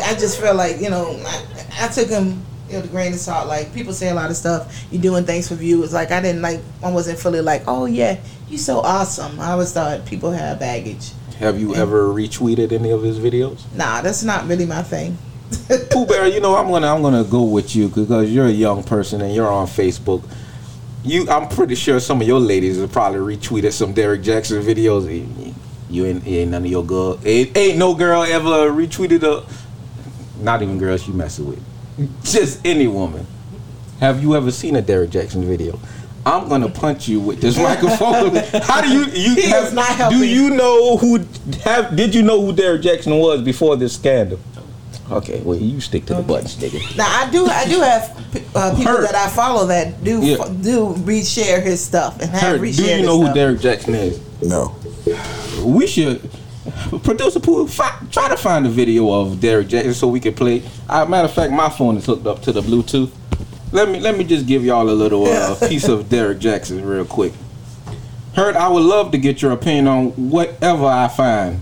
I just feel like you know, I, I took him. You know, the grain of salt. Like people say a lot of stuff. You doing things for views. Like I didn't like. I wasn't fully like, oh yeah, you so awesome. I always thought people have baggage. Have you ever retweeted any of his videos? Nah, that's not really my thing. Pooh Bear, you know I'm gonna I'm gonna go with you because you're a young person and you're on Facebook. You, I'm pretty sure some of your ladies have probably retweeted some Derrick Jaxn videos. You ain't, ain't none of your girl, ain't, ain't no girl ever retweeted a, not even girls you messing with, just any woman. Have you ever seen a Derrick Jaxn video? I'm gonna punch you with this microphone. [laughs] How do you you He is not helping. do you know who have did you know who Derrick Jaxn was before this scandal? Okay, well you stick to the buttons, nigga. Now I do. I do have uh, people Heard. that I follow that do Yeah. do reshare his stuff and have Heard, reshared do you his know who stuff. Derrick Jaxn is? No. We should producer pool fi- try to find a video of Derrick Jaxn so we can play. Uh, matter of fact, my phone is hooked up to the Bluetooth. Let me let me just give y'all a little uh, [laughs] piece of Derrick Jaxn real quick. Heard, I would love to get your opinion on whatever I find.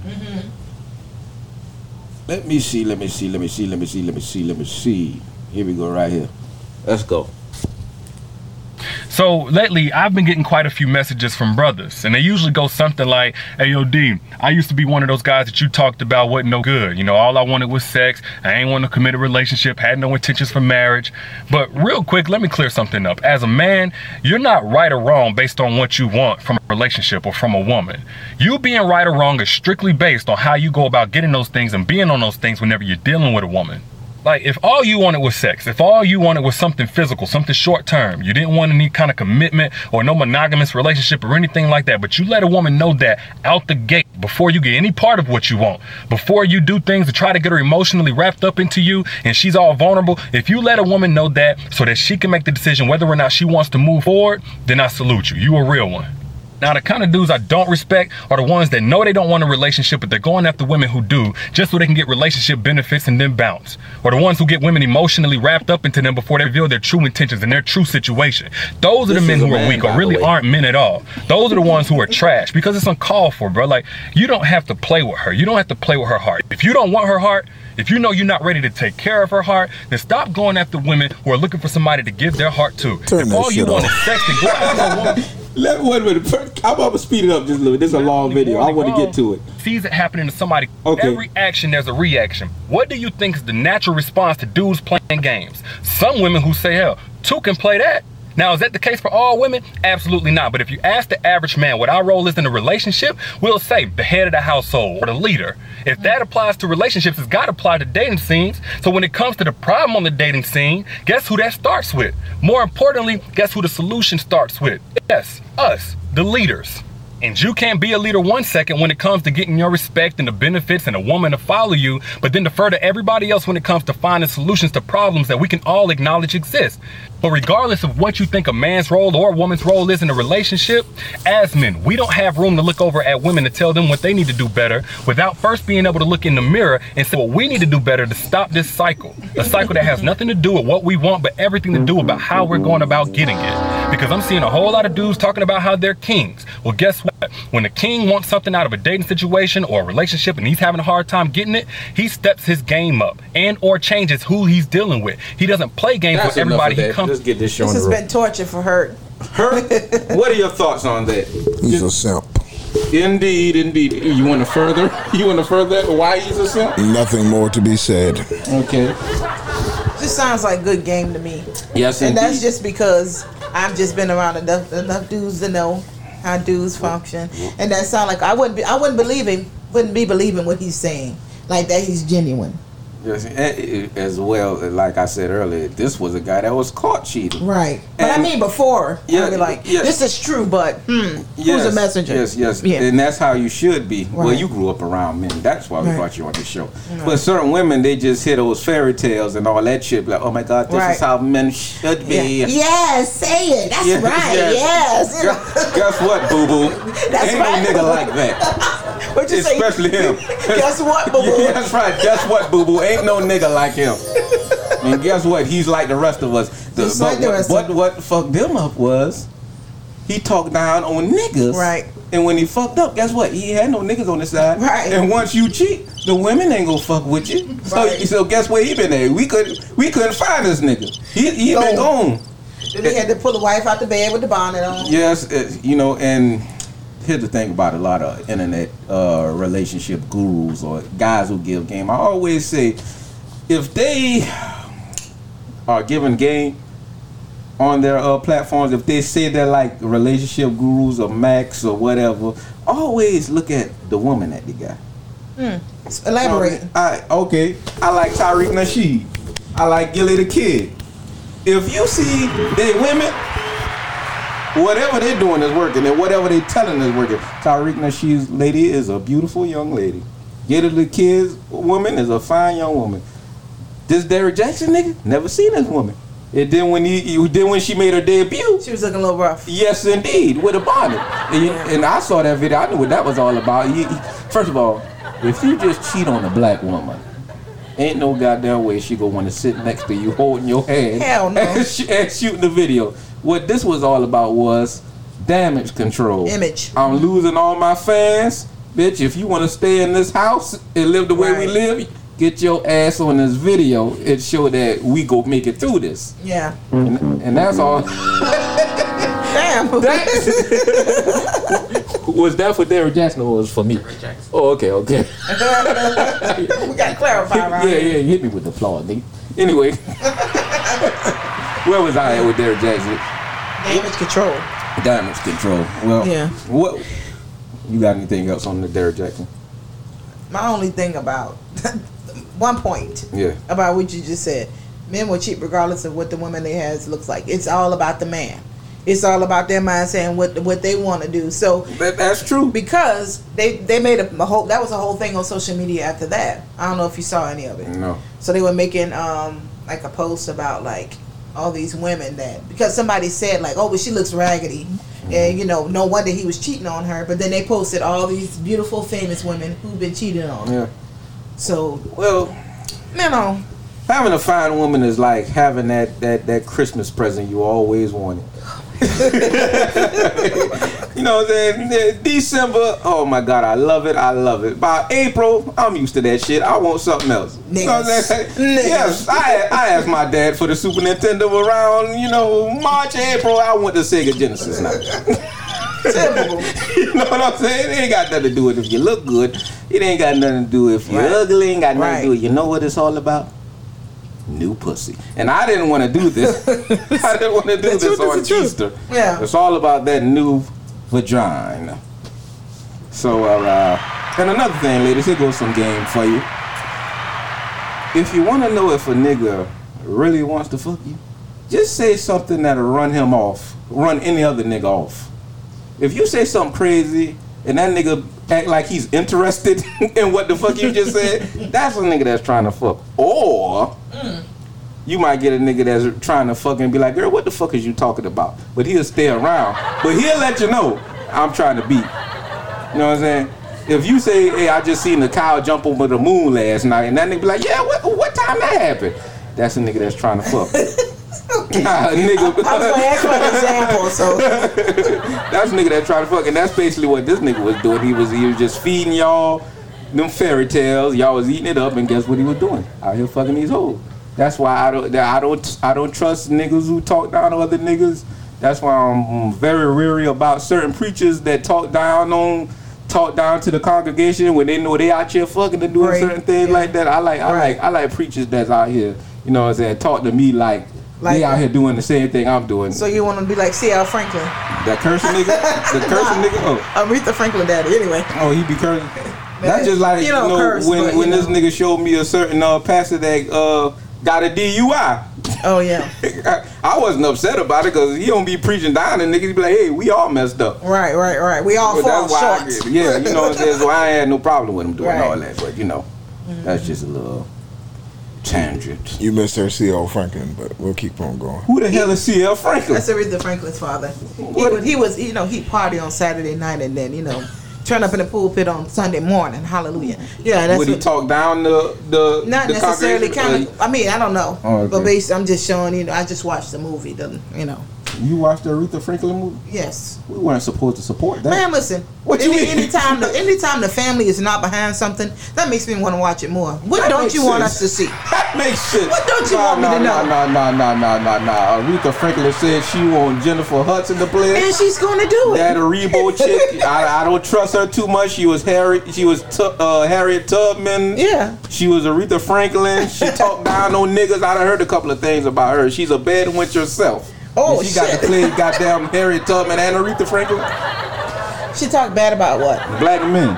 Let me see, let me see, let me see, let me see, let me see, let me see. Here we go, right here. Let's go. So lately, I've been getting quite a few messages from brothers, and they usually go something like, "Hey, yo, D, I used to be one of those guys that you talked about wasn't no good. You know, all I wanted was sex. I ain't want to commit a relationship, had no intentions for marriage. But real quick, let me clear something up. As a man, you're not right or wrong based on what you want from a relationship or from a woman. You being right or wrong is strictly based on how you go about getting those things and being on those things whenever you're dealing with a woman." Like, if all you wanted was sex, if all you wanted was something physical, something short term, you didn't want any kind of commitment or no monogamous relationship or anything like that, but you let a woman know that out the gate before you get any part of what you want, before you do things to try to get her emotionally wrapped up into you and she's all vulnerable, if you let a woman know that so that she can make the decision whether or not she wants to move forward, then I salute you. You a real one. Now, the kind of dudes I don't respect are the ones that know they don't want a relationship, but they're going after women who do, just so they can get relationship benefits and then bounce. Or the ones who get women emotionally wrapped up into them before they reveal their true intentions and their true situation. Those are the men who are weak or really aren't men at all. Those are the ones who are trash because it's uncalled for, bro. Like, you don't have to play with her. You don't have to play with her heart. If you don't want her heart, if you know you're not ready to take care of her heart, then stop going after women who are looking for somebody to give their heart to. Turn if all you want off. is sex, then go after a woman. [laughs] Let wait a minute. First, I'm gonna speed it up just a little. This is a long video. I want to get to it. Sees it happening to somebody. Okay. Every action, there's a reaction. What do you think is the natural response to dudes playing games? Some women who say, hell, two can play that. Now, is that the case for all women? Absolutely not. But if you ask the average man what our role is in a relationship, we'll say the head of the household or the leader. If that applies to relationships, it's got to apply to dating scenes. So when it comes to the problem on the dating scene, guess who that starts with? More importantly, guess who the solution starts with? Yes, us, the leaders. And you can't be a leader one second when it comes to getting your respect and the benefits and a woman to follow you, but then defer to everybody else when it comes to finding solutions to problems that we can all acknowledge exist. But regardless of what you think a man's role or a woman's role is in a relationship, as men, we don't have room to look over at women to tell them what they need to do better without first being able to look in the mirror and say what we need to do better to stop this cycle. A cycle that has nothing to do with what we want, but everything to do about how we're going about getting it. Because I'm seeing a whole lot of dudes talking about how they're kings. Well, guess what? When a king wants something out of a dating situation or a relationship and he's having a hard time getting it, he steps his game up and or changes who he's dealing with. He doesn't play games That's with everybody of he comes Let's get this show This has been torture for her. Her, [laughs] what are your thoughts on that? He's a simp. Indeed, indeed. You want to further? [laughs] You want to further why he's a simp? Nothing more to be said. Okay. This sounds like good game to me. Yes, And that's just because I've just been around enough enough dudes to know how dudes function. And that sound like I wouldn't be I wouldn't believe him wouldn't be believing what he's saying. Like that he's genuine. Yes, a- a- as well, eh, like I said earlier, this was a guy that was caught cheating. Right. But I mean before. Yeah, I'd be like, yeah. this is true, but hmm, who's a messenger? Yes, yes, Yeah. and that's how you should be. Well, you grew up around men. That's why we Right. brought you on the show. But certain women, they just hear those fairy tales and all that shit. Like, oh my God, this Right. is how men should be. Yeah. Yes, say it. That's Yes, right. [laughs] yes. Yes. Guess, guess what, boo boo? [laughs] Ain't right. no nigga like that. What you say? Especially him. [laughs] Guess what, boo boo? Yeah, that's right. Guess what, boo boo? Ain't no nigga like him. [laughs] And guess what? He's like the rest of us. The- but like the what, of what, what fucked them up was he talked down on niggas. Right. And when he fucked up, guess what? He had no niggas on the side. Right. And once you cheat, the women ain't gonna fuck with you. So, Right. so guess where he been at? We couldn't we couldn't find this nigga. He he been Gone. gone. Then he had to pull the wife out the bed with the bonnet on. Yes, it, you know, and here's the thing about a lot of internet uh, relationship gurus or guys who give game. I always say, if they are giving game on their uh, platforms, if they say they're like relationship gurus or Max or whatever, always look at the woman that they got. Elaborate. I okay. I like Tariq Nasheed. I like Gillie the Kid. If you see they women, whatever they're doing is working, and whatever they're telling is working. Tariq Nasheed's lady is a beautiful young lady. Gillie the Kid's woman is a fine young woman. This Derrick Jaxn nigga never seen this woman. And then when he, he then when she made her debut, She was looking a little rough. Yes, indeed, with a bonnet. And, and I saw that video. I knew what that was all about. You- you- first of all, if you just cheat on a black woman, ain't no goddamn way she gonna want to sit next to you holding your hand Hell no. [laughs] and, sh- and shooting the video. What this was all about was damage control. Image. I'm losing all my fans, bitch. If you want to stay in this house and live the way we live, get your ass on this video and show that we go make it through this. Yeah. And, and that's all. Damn. [laughs] [laughs] was that for Derrick Jaxn or was it for me? Jaxn. Oh, okay, okay. [laughs] we got to clarify, right? Yeah, yeah, you hit me with the flaw, nigga. Anyway, where was I at with Derrick Jaxn? Damage control. Damage control. Well, Yeah. What? You got anything else on the Derrick Jaxn? My only thing about [laughs] one point Yeah. about what you just said. Men will cheat regardless of what the woman they has looks like. It's all about the man. It's all about their mindset and what what they want to do. So That, that's true. because they they made a, a whole that was a whole thing on social media after that. I don't know if you saw any of it. No. So they were making um like a post about like all these women that because somebody said like oh but she looks raggedy and mm-hmm. you know no wonder he was cheating on her but then they posted all these beautiful famous women who've been cheated on. Yeah. So Well, you know having a fine woman is like having that that that Christmas present you always wanted. [laughs] you know what I'm saying? December, oh my God, I love it, I love it. By April, I'm used to that shit. I want something else. You know what I'm saying? Niggas. Yes, I, I asked my dad for the Super Nintendo around, you know, March, April. I want the Sega Genesis now. [laughs] you know what I'm saying? It ain't got nothing to do with if you look good. It ain't got nothing to do if you're Right. ugly. Ain't got nothing Right. to do with. You know what it's all about? New pussy. And I didn't want to do this. [laughs] I didn't want to do this on. Easter. Yeah. It's all about that new vagina. So, uh, and another thing, ladies, here goes some game for you. If you want to know if a nigga really wants to fuck you, just say something that'll run him off, run any other nigga off. If you say something crazy and that nigga act like he's interested [laughs] in what the fuck you just said, [laughs] that's a nigga that's trying to fuck. Or you might get a nigga that's trying to fuck and be like, girl, what the fuck is you talking about? But he'll stay around. But he'll let you know, I'm trying to beat. You know what I'm saying? If you say, hey, I just seen the cow jump over the moon last night, and that nigga be like, yeah, what, what time that happened? That's a nigga that's trying to fuck. [laughs] Nah, nigga. I was gonna ask for an example, so [laughs] That's a nigga that tried to fuck, and that's basically what this nigga was doing. He was he was just feeding y'all them fairy tales. Y'all was eating it up, and guess what he was doing? Out here fucking these hoes. That's why I don't that I don't I don't trust niggas who talk down to other niggas. That's why I'm very weary about certain preachers that talk down on talk down to the congregation when they know they out here fucking and doing Right. certain things Yeah. like that. I like I Right. like I like preachers that's out here, you know what I'm saying, talk to me like, Like- they out here doing the same thing I'm doing. so you want to be like C.L. Franklin, That cursing nigga? [laughs] The cursing nigga? Oh, Aretha Franklin, daddy. Anyway, oh, he be cursing. [laughs] That's just like you know curse, when when this know. nigga showed me a certain uh, pastor that uh, got a DUI. oh yeah, I, [laughs] I wasn't upset about it because he don't be preaching down and niggas be like, hey, we all messed up. right, right, right. We all But fall that's why I short. get. Yeah, you know what I'm saying? So I had no problem with him doing Right. Mm-hmm. all that. But you know, that's just a little tangent. You missed her C.L. Franklin, but we'll keep on going. Who the hell is C.L. Franklin? That's Aretha Franklin's father. He What? was, he was, you know, he party on Saturday night and then, you know, turn up in the pulpit on Sunday morning. Hallelujah. Yeah, that's Would he what. talk down the the not the necessarily kind of. I mean, I don't know, Oh, okay. but basically, I'm just showing. You know, I just watched the movie. The, you know, You watched the Aretha Franklin movie? yes. We weren't supposed to support that. Man, listen. What you mean? anytime the anytime the family is not behind something, that makes me want to watch it more. What That don't you want us to see? That makes sense. What don't you Nah, want me nah, to know? Nah, nah, nah, nah, nah, nah, nah. Aretha Franklin said she want Jennifer Hudson to play. And she's gonna do it. That Erivo [laughs] chick, I, I don't trust her too much. She was Harry, she was Tu- uh, Harriet Tubman. Yeah. She was Aretha Franklin. She talked down on niggas. I done heard a couple of things about her. She's a bad wench herself. Oh, she got shit. to play goddamn Harriet Tubman and Aretha Franklin. She talked bad about what? Black men.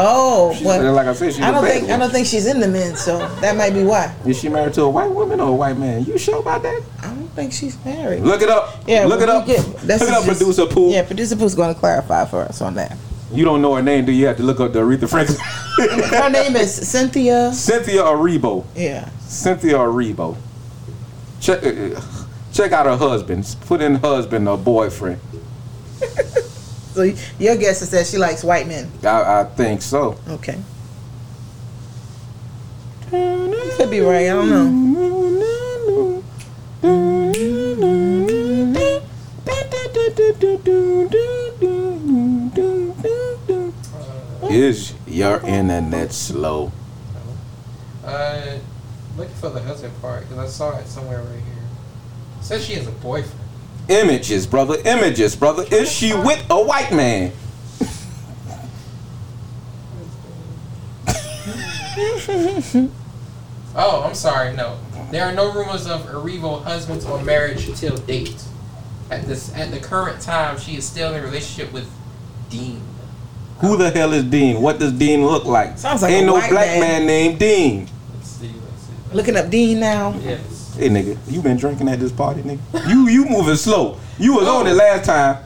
Oh, She well, said, like I said, she's I don't think I don't think she's in the men, so that might be why. Is she married to a white woman or a white man? You sure about that? I don't think she's married. Look it up. Yeah, look it up. get- that's look it up, just- producer Pooh. Yeah, producer Pooh's going to clarify for us on that. You don't know her name, do you? Have to look up the Aretha Franklin. [laughs] Her name is Cynthia. Cynthia Erivo. Yeah. Cynthia Erivo. Check, uh, check out her husband. Put in husband or boyfriend. [laughs] So your guess is that she likes white men. I, I think so. Okay. You could be right. I don't know. Is your internet slow? Uh, looking for the husband part because I saw it somewhere right here. It says she has a boyfriend. Images, brother. Images, brother. Is she with a white man? Oh, I'm sorry. No, there are no rumors of Erivo husbands or marriage till date. At this, at the current time, she is still in a relationship with Dean. Who the hell is Dean? What does Dean look like? Sounds like Ain't a no white black man. man. named Dean. Let's see. Let's see. Looking up Dean now. Yes. Hey nigga, you been drinking at this party, nigga? You you moving slow. You was Oh. on it last time.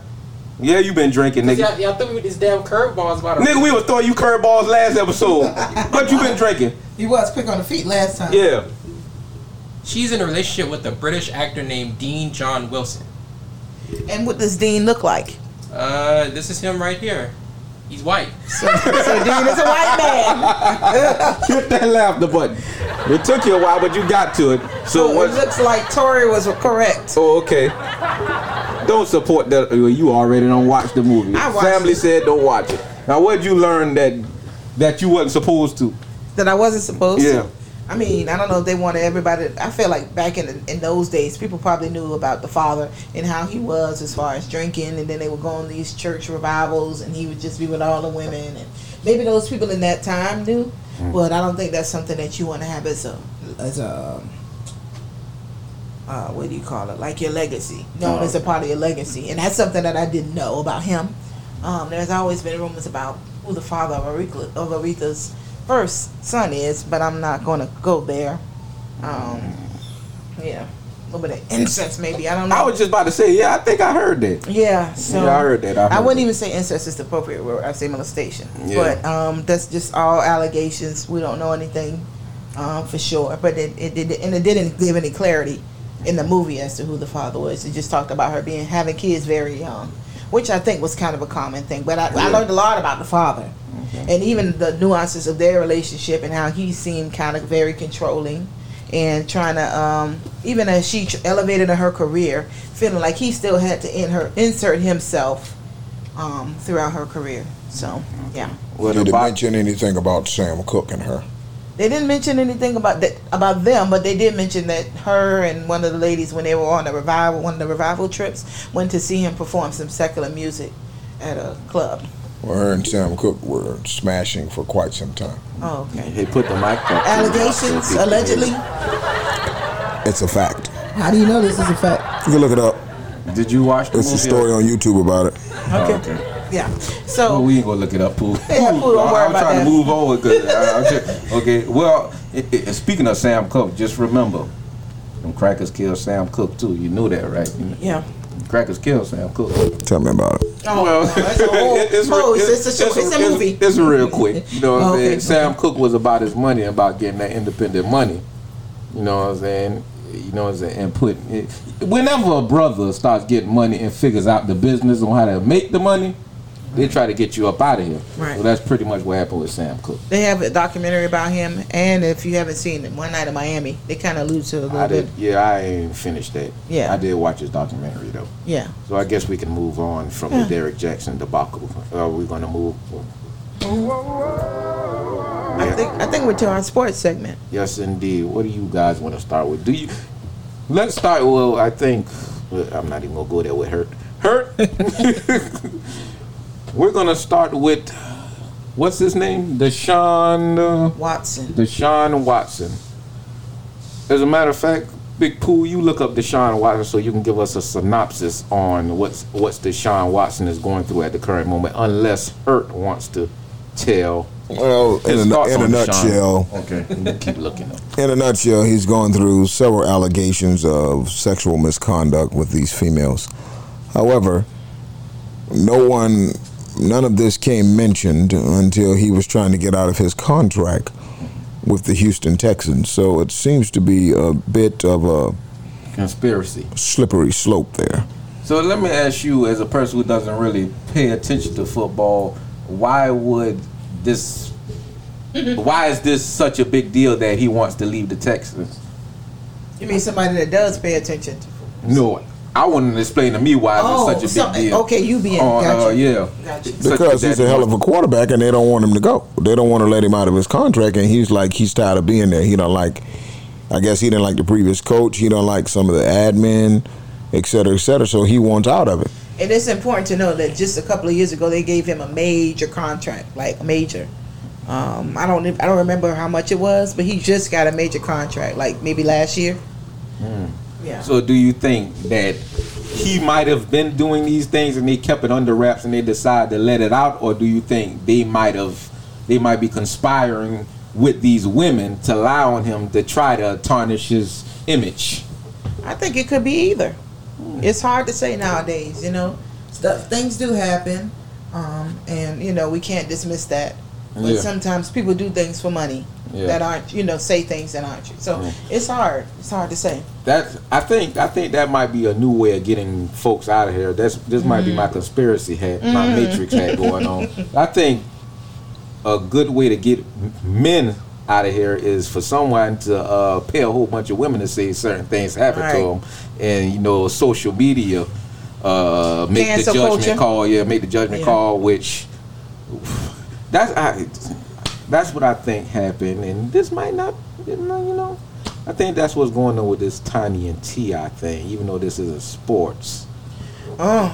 Yeah, you been drinking, nigga. y'all, y'all threw me with these damn curveballs about a Nigga, we was throwing you curveballs last episode. what you been drinking? He was quick on the feet last time. Yeah. She's in a relationship with a British actor named Dean John Wilson. And what does Dean look like? Uh, this is him right here. He's white. So, so Dean is a white man. [laughs] Hit that laughter button. It took you a while, but you got to it. So So it what? looks like Tori was correct. Oh, okay. Don't support that. well, You already don't watch the movie. I watched Family it. said don't watch it. Now, what'd you learn that that you wasn't supposed to? That I wasn't supposed Yeah. to. I mean, I don't know if they wanted everybody. I feel like back in in those days, people probably knew about the father and how he was as far as drinking, and then they would go on these church revivals, and he would just be with all the women, and maybe those people in that time knew, but I don't think that's something that you want to have as a as a uh, what do you call it? Like your legacy, known Oh, as a part of your legacy, and that's something that I didn't know about him. Um, there's always been rumors about who the father of Aretha, of Aretha's first son is, but I'm not going to go there. Um, yeah, a little bit of incest, maybe. I don't know. I was just about to say, yeah, I think I heard that. yeah, so yeah, I heard that. I, heard I wouldn't that. even say incest is the appropriate word. I'd say molestation. Yeah. But um, that's just all allegations. We don't know anything um, for sure. But it, it, it and it didn't give any clarity in the movie as to who the father was. It just talked about her being having kids very young, which I think was kind of a common thing. But I, I learned a lot about the father, and even the nuances of their relationship and how he seemed kind of very controlling. And trying to, um, even as she elevated in her career, feeling like he still had to in her insert himself um, throughout her career. So, yeah, What Did it about mention anything about Sam Cooke and her? They didn't mention anything about that about them, but they did mention that her and one of the ladies, when they were on the revival, one of the revival trips, went to see him perform some secular music at a club. Well, her and Sam Cooke were smashing for quite some time. Oh, okay. Hey, put the mic up. Allegations, allegedly. It's a fact. How do you know this is a fact? You can look it up. Did you watch the It's a movie? story on YouTube about it. Oh, okay. [laughs] Yeah. Well, So, we ain't gonna look it up, Pooh. Yeah, Pooh, don't worry I'm about trying that. to move on because uh, I'm okay. Well, it, it, speaking of Sam Cooke, just remember, them crackers killed Sam Cooke too. You knew that, right? yeah. Crackers killed Sam Cooke. Tell me about it. Oh, Well, that's a [laughs] whole it's, oh, re- it's, it's, a show. It's, a movie. It's, real quick. You know what I'm Okay, saying? okay. Sam Cooke was about his money, about getting that independent money. You know what I'm saying? You know what I'm saying? And put it, whenever a brother starts getting money and figures out the business on how to make the money, they try to get you up out of here. Right. So that's pretty much what happened with Sam Cooke. They have a documentary about him, and if you haven't seen it, One Night in Miami, they kind of allude to a little I bit. did, yeah, I ain't finished that. Yeah. I did watch his documentary though. Yeah. So I guess we can move on from Yeah. the Derrick Jaxn debacle. Are we gonna move? I think I think we're to our sports segment. Yes, indeed. What do you guys want to start with? Do you? Let's start. Well, I think I'm not even gonna go there with hurt. Hurt. [laughs] We're gonna start with what's his name? Deshaun. Uh, Watson. Deshaun Watson. As a matter of fact, Big Pooh, you look up Deshaun Watson so you can give us a synopsis on what's what's Deshaun Watson is going through at the current moment, unless Hurt wants to tell. Well, in a, in a nutshell, Okay, keep looking up. in a nutshell, he's going through several allegations of sexual misconduct with these females. However, no one, none of this came mentioned until he was trying to get out of his contract with the Houston Texans. So it seems to be a bit of a Conspiracy. slippery slope there. So let me ask you, as a person who doesn't really pay attention to football, why would this? why is this such a big deal that he wants to leave the Texans? You mean somebody that does pay attention to football? No, I want to explain to me why Oh, it's such a big so- deal. okay, you being- Uh, uh, gotcha. yeah. Gotcha. Because he's a hell of a quarterback and they don't want him to go. They don't want to let him out of his contract and he's like he's tired of being there. He don't like I guess he didn't like the previous coach. He don't like some of the admin. et cetera, et cetera. So he wants out of it. And it's important to know that just a couple of years ago they gave him a major contract, like major. Um, I don't I don't remember how much it was, but he just got a major contract, like maybe last year. Yeah. So do you think that he might have been doing these things and they kept it under wraps and they decided to let it out, or do you think they might have they might be conspiring with these women to allow on him to try to tarnish his image? I think it could be either. It's hard to say nowadays, you know. Stuff things do happen, um, and you know we can't dismiss that. But Yeah. sometimes people do things for money Yeah. that aren't, you know, say things that aren't true. So Yeah. it's hard. It's hard to say. That I think I think that might be a new way of getting folks out of here. That's this might be my conspiracy hat, my matrix hat going on. I think a good way to get men out of here is for someone to uh, pay a whole bunch of women to say certain things happen Right. to them, and you know, social media uh, make Cancel the judgment culture. call. Yeah, make the judgment call, which that's I. That's what I think happened, and this might not, you know. I think that's what's going on with this Tiny and T.I. thing, even though this isn't sports. Oh,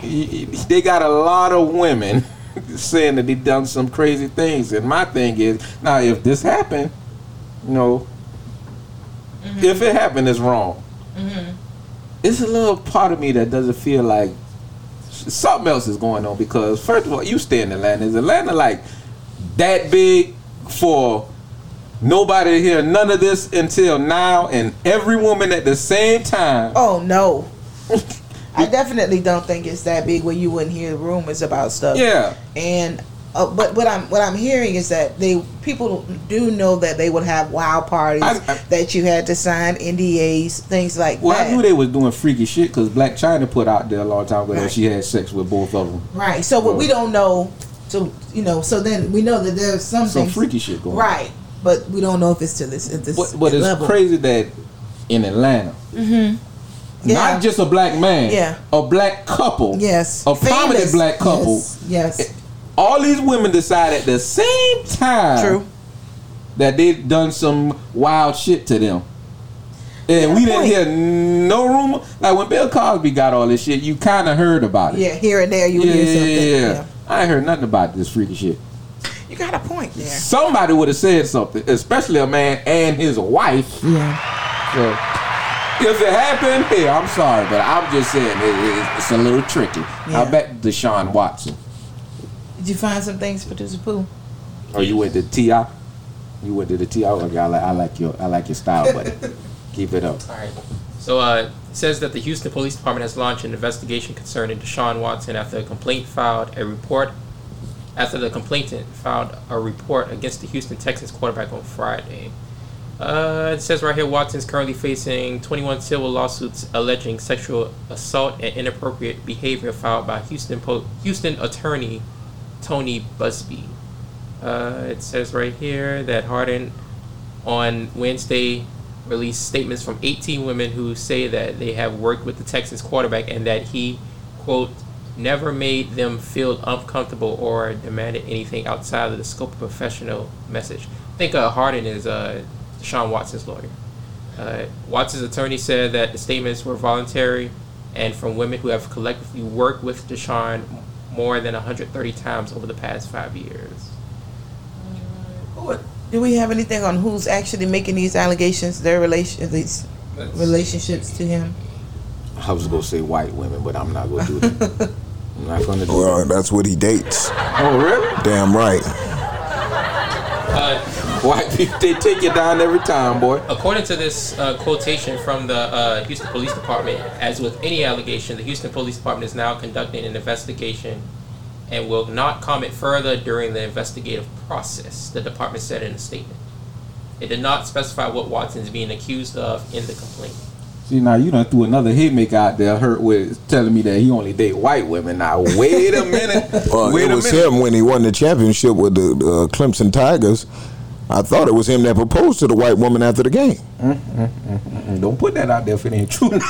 They got a lot of women [laughs] saying that they done some crazy things, and my thing is, now if this happened, you know, if it happened, it's wrong. Mm-hmm. It's a little part of me that doesn't feel like something else is going on because first of all, you stay in Atlanta. Is Atlanta like that big for nobody to hear none of this until now, and every woman at the same time? oh no. [laughs] I definitely don't think it's that big where you wouldn't hear rumors about stuff. Yeah, and uh, but what I'm what I'm hearing is that they people do know that they would have wild parties I- I- that you had to sign NDAs things like well, that. I knew they was doing freaky shit because Blac Chyna put out there a long time ago that she had sex with both of them. right. So what we don't know. So you know. So then we know that there's some Some things- freaky shit going on. Right. But we don't know if it's to this at this But, but it's level. crazy that in Atlanta, mm-hmm. Yeah. not just a black man, Yeah. a black couple, Yes. a prominent black couple, Yes. yes. Eh, all these women decide at the same time True. that they've done some wild shit to them. And Yeah, we didn't point. hear no rumor. Like when Bill Cosby got all this shit, you kind of heard about it. Yeah. Here and there you yeah, hear yeah, something. yeah, Yeah. I ain't heard nothing about this freaky shit. You got a point there. Somebody would have said something, especially a man and his wife. Yeah. So if it happened, hey, I'm sorry, but I'm just saying it, it- it's a little tricky. Yeah. I bet Deshaun Watson. Did you find some things, for producer Pooh? Oh, you went to T.I.? You went to the T.I.? Oh, okay, I like, I like your I like your style, buddy. [laughs] Keep it up. All right. So uh, it says that the Houston Police Department has launched an investigation concerning Deshaun Watson after a complaint filed a report after the complainant filed a report against the Houston Texans quarterback on Friday. Uh, it says right here Watson is currently facing 21 civil lawsuits alleging sexual assault and inappropriate behavior filed by Houston po- Houston attorney Tony Buzbee. Uh, it says right here that Hardin on Wednesday released statements from 18 women who say that they have worked with the Texans quarterback and that he, quote, never made them feel uncomfortable or demanded anything outside of the scope of professional message. I think uh, Hardin is uh, Sean Watson's lawyer. Uh, Watson's attorney said that the statements were voluntary and from women who have collectively worked with Deshaun more than 130 times over the past five years. Do we have anything on who's actually making these allegations? Their relation, these relationships to him. I was gonna say white women, but I'm not gonna do that. [laughs] I'm not gonna do Well, that. that's what he dates. Oh really? Damn right. Uh, White people [laughs] they take you down every time, boy. According to this uh, quotation from the uh, Houston Police Department, as with any allegation, the Houston Police Department is now conducting an investigation and will not comment further during the investigative process, the department said in a statement. It did not specify what Watson is being accused of in the complaint. See now you done threw another haymaker out there hurt with telling me that he only date white women. Now wait a minute. [laughs] Well, wait it a was minute. him when he won the championship with the uh, Clemson Tigers. I thought it was him that proposed to the white woman after the game. Mm, Don't put that out there if it ain't true. Right.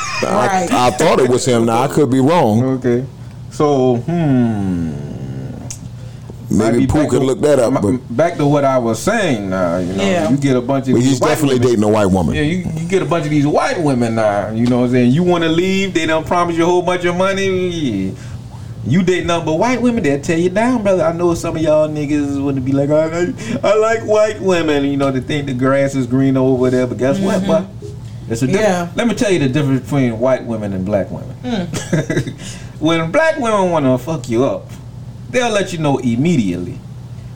I, I thought it was him. Now I could be wrong. okay. So hmm. Maybe Pooh back could to- look that up, but, back to what I was saying. Now, you know, Yeah. you get a bunch of but these he's white definitely women- dating a white woman. Yeah, you, you get a bunch of these white women now. You know what I'm saying? You want to leave, they don't promise you a whole bunch of money. You date nothing but white women, they'll tear you down, brother. I know some of y'all niggas want to be like, I like, I like white women. You know, they think the grass is green over there, but guess what, mm-hmm. boy? It's a difference. Yeah. Let me tell you the difference between white women and black women. Hmm. [laughs] when black women want to fuck you up, they'll let you know immediately.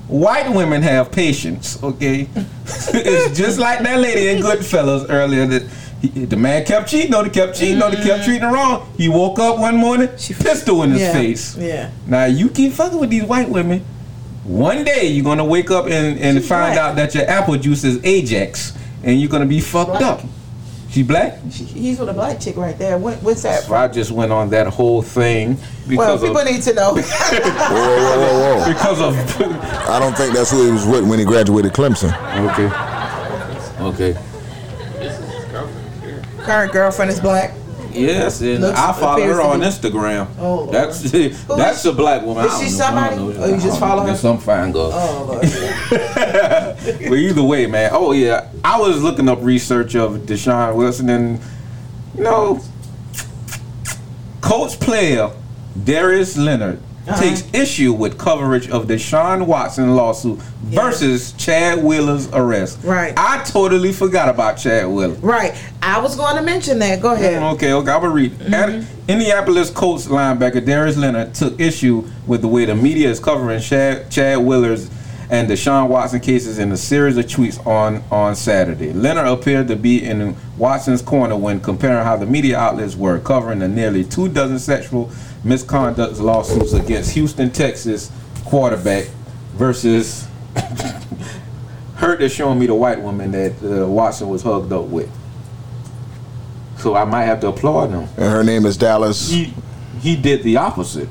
White women have patience, okay? [laughs] it's just like that lady in Goodfellas earlier that he, the man kept cheating on her, kept cheating on her, kept mm-hmm. treating her wrong. He woke up one morning, she pistol in his Yeah. face. Yeah. Now you keep fucking with these white women. One day you're gonna wake up and, and She's find black. out that your apple juice is Ajax, and you're gonna be fucked black. up. She black? She, he's with a black chick right there. What, what's that? So I just went on that whole thing Well, people of, need to know. [laughs] Whoa, whoa, whoa, whoa, because of. I don't think that's who he was with when he graduated Clemson. okay, okay. Current girlfriend is black. Yes, and Looks- I follow her on Instagram. Oh, Lord. that's [laughs] that's a black woman. is she know. Somebody? know. Or you just follow her? Some fine girl. Oh Lord. [laughs] Well, either way, man. Oh yeah, I was looking up research of Deshaun Wilson, and you know, Colts player Darius Leonard Uh-huh. takes issue with coverage of Deshaun Watson lawsuit versus Chad Wheeler's arrest. Right. I totally forgot about Chad Wheeler. right. I was going to mention that. Go ahead. Okay, okay, I'm gonna read. Ad- Indianapolis Colts linebacker Darius Leonard took issue with the way the media is covering Chad, Chad Willer's and Deshaun Watson cases in a series of tweets on on Saturday. Leonard appeared to be in Watson's corner when comparing how the media outlets were covering the nearly two dozen sexual misconduct lawsuits against Houston, Texas quarterback versus [coughs] Hurt is showing me the white woman that uh, Watson was hugged up with. So I might have to applaud him. And her name is Dallas. He he did the opposite.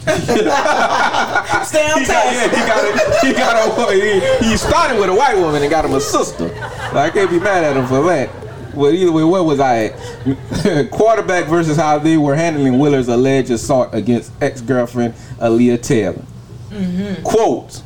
Stay on [laughs] He got, task. yeah, he got a, he got a he, he started with a white woman and got him a sister. I can't be mad at him for that. Well, either way, where was I at? [laughs] Quarterback versus how they were handling Willer's alleged assault against ex-girlfriend Aaliyah Taylor. Mm-hmm. Quote.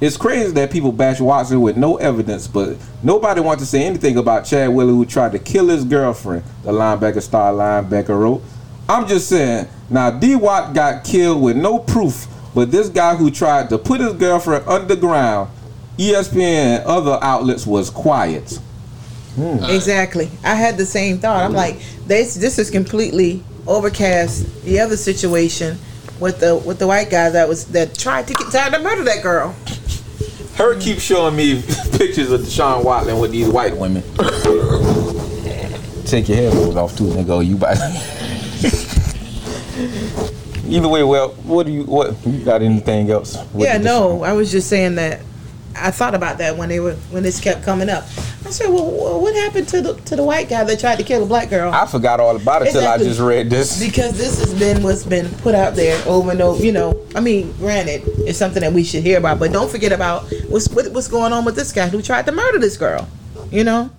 It's crazy that people bash Watson with no evidence, but nobody wants to say anything about Chad Wheeler who tried to kill his girlfriend, the linebacker star linebacker wrote. I'm just saying, now D Watt got killed with no proof, but this guy who tried to put his girlfriend underground, ESPN and other outlets was quiet. Hmm. Exactly. I had the same thought. I'm like, this this is completely overcast. The other situation with the with the white guy that was that tried to get tried to murder that girl. Her keeps showing me [laughs] pictures of Deshaun Watson with these white women. Take your headphones off too, and go. Oh, you buy. [laughs] Either way, well, what do you what you got anything else? What yeah, no, I was just saying that. I thought about that when they were when this kept coming up. I said, well, what happened to the to the white guy that tried to kill a black girl? I forgot all about it till I just read this. because this has been what's been put out there over and over. You know, I mean, granted, it's something that we should hear about, but don't forget about what's what, what's going on with this guy who tried to murder this girl. You know,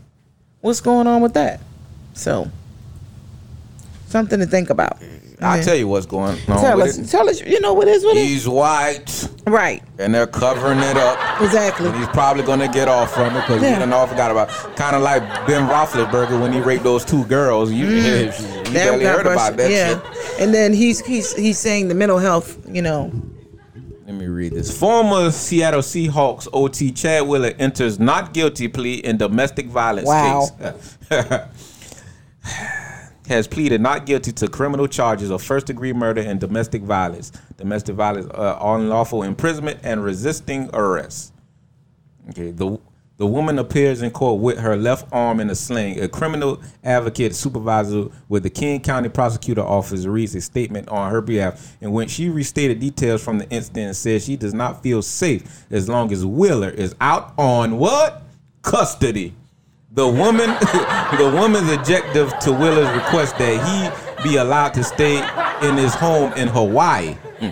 what's going on with that? So, something to think about. I'll Yeah. tell you what's going on Tell us, it. tell us. You know what is with it? He's white, Right, and they're covering it up. exactly. And he's probably gonna get off from it because Yeah. you done all forgot about. Kind of like Ben Roethlisberger when he raped those two girls. You, mm. [laughs] you That barely heard about that yeah. shit. And then he's he's he's saying the mental health. You know, Let me read this. Former Seattle Seahawks OT Chad Wheeler enters not guilty plea in domestic violence Wow. case. [laughs] Has pleaded not guilty to criminal charges of first degree murder and domestic violence, domestic violence, uh, unlawful imprisonment, and resisting arrest. Okay, the the woman appears in court with her left arm in a sling. A criminal advocate supervisor with the King County Prosecutor Office reads a statement on her behalf in which she restated details from the incident and says she does not feel safe as long as Wheeler is out on what? Custody. The woman [laughs] the woman's objective to Wheeler's request that he be allowed to stay in his home in Hawaii. [laughs]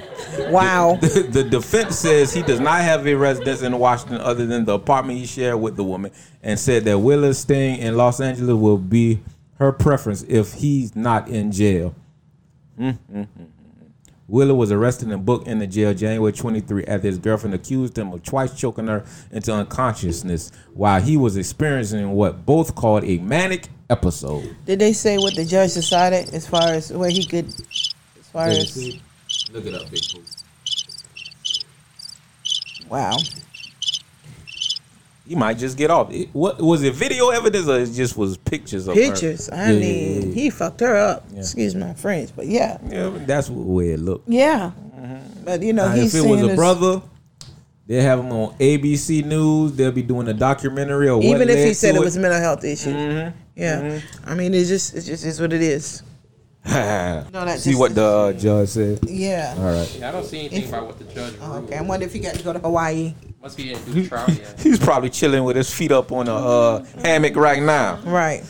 wow. The, the defense says he does not have a residence in Washington other than the apartment he shared with the woman, and said that Wheeler staying in Los Angeles will be her preference if he's not in jail. Mm, mm, mm, mm. Wheeler was arrested and booked into jail January 23 after his girlfriend accused him of twice choking her into unconsciousness while he was experiencing what both called a manic episode. Did they say what the judge decided as far as where he could, as far as Look it up, Big Pooh. wow? He might just get off. It- what was it? Video evidence or it just was pictures of her? Pictures. I Yeah, mean, yeah, yeah. he fucked her up. Yeah. Excuse my French, but yeah, Yeah, that's the way it looked. yeah. But you know, Now, he's if it was a this- brother, they have him on ABC News. They'll be doing a documentary or what even if he said to it was a mental health issue. Mhm. Yeah, I mean, it's just it's just is what it is. No, [laughs] that See just- what the uh, judge said. Yeah. All right. Yeah, I don't see anything about what the judge Oh, okay, I wonder if he got to go to Hawaii. Must be didn't do the trial yet. [laughs] He's probably chilling with his feet up on a uh, hammock right now. Right.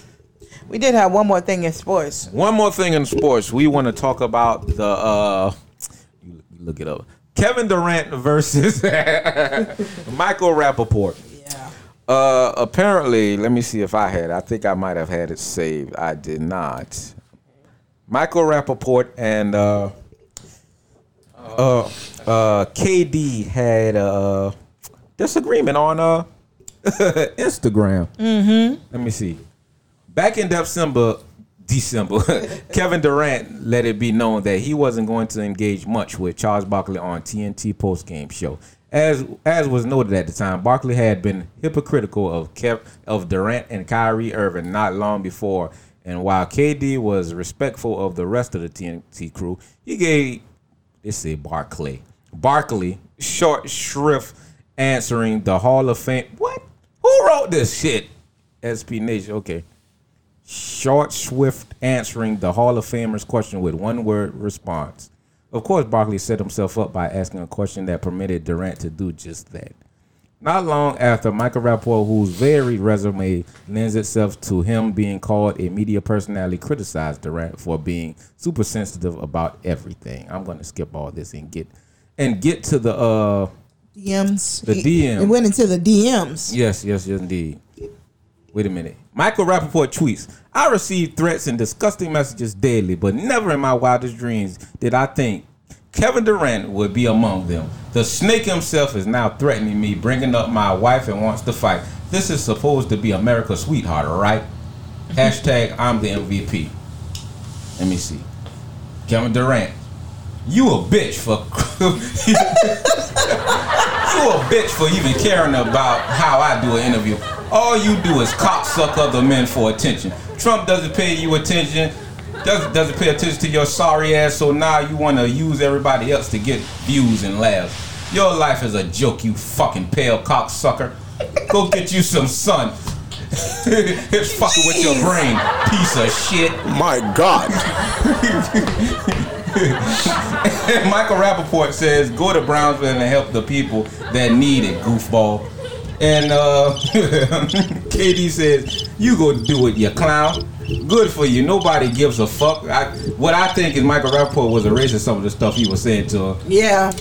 We did have one more thing in sports. One more thing in sports, we want to talk about the. Uh, you you look it up. Kevin Durant versus [laughs] Michael Rapaport. Yeah. Uh, apparently, let me see if I had. I think I might have had it saved. I did not. Michael Rapaport and uh, uh, uh, KD had a disagreement on uh, [laughs] Instagram. Mm-hmm. Let me see. Back in December, December, [laughs] Kevin Durant let it be known that he wasn't going to engage much with Charles Barkley on TNT postgame show. As as was noted at the time, Barkley had been hypocritical of Kev, of Durant and Kyrie Irving not long before, and while KD was respectful of the rest of the TNT crew, he gave they say Barkley Barkley short shrift answering the Hall of Fame. What? Who wrote this shit? SB Nation. Okay short, swift answering the Hall of Famers question with one word response. Of course, Barkley set himself up by asking a question that permitted Durant to do just that. Not long after, Michael Rapaport, whose varied resume lends itself to him being called a media personality, criticized Durant for being super sensitive about everything. I'm going to skip all this and get and get to the uh DMs. The DMs. DM. It went into the DMs. Yes, yes, yes, indeed. Wait a minute. Michael Rapaport tweets I receive threats and disgusting messages daily, but never in my wildest dreams did I think Kevin Durant would be among them. The snake himself is now threatening me, bringing up my wife and wants to fight. This is supposed to be America's sweetheart, all right? Mm-hmm. Hashtag I'm the MVP. Let me see. Kevin Durant, you a bitch for [laughs] you a bitch for even caring about how I do an interview. All you do is cocksuck other men for attention. Trump doesn't pay you attention, doesn't doesn't pay attention to your sorry ass. So now you want to use everybody else to get views and laughs. Your life is a joke, you fucking pale cocksucker. Go get you some sun. [laughs] it's fucking with your brain, piece of shit. My God. [laughs] Michael Rapaport says, go to Brownsville and help the people that need it, goofball. And uh, [laughs] KD says, you go do it, you clown. Good for you. Nobody gives a fuck. I, what I think is Michael Rapaport was erasing some of the stuff he was saying to her. Yeah.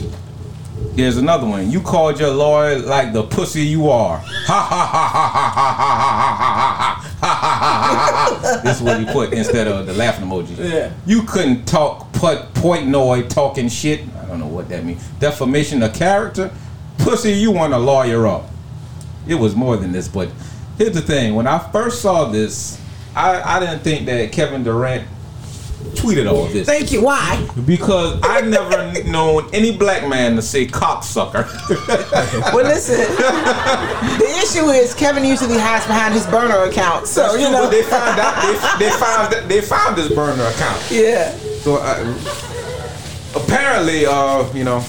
There's another one. You called your lawyer like the pussy you are. Ha ha ha ha ha ha ha ha ha ha ha ha. Ha ha ha ha. This is what he put instead of the laughing emoji. Yeah. You couldn't talk put pointnoid talking shit. I don't know what that means. Defamation of character. Pussy, you want a lawyer up. It was more than this, but here's the thing. When I first saw this, I, I didn't think that Kevin Durant tweeted all this. Thank you. Why? Because I never [laughs] known any black man to say cocksucker. [laughs] Well, listen. the issue is Kevin usually hides behind his burner account, so you know. they found out they, they found they found this burner account. yeah. So uh, apparently, uh, you know.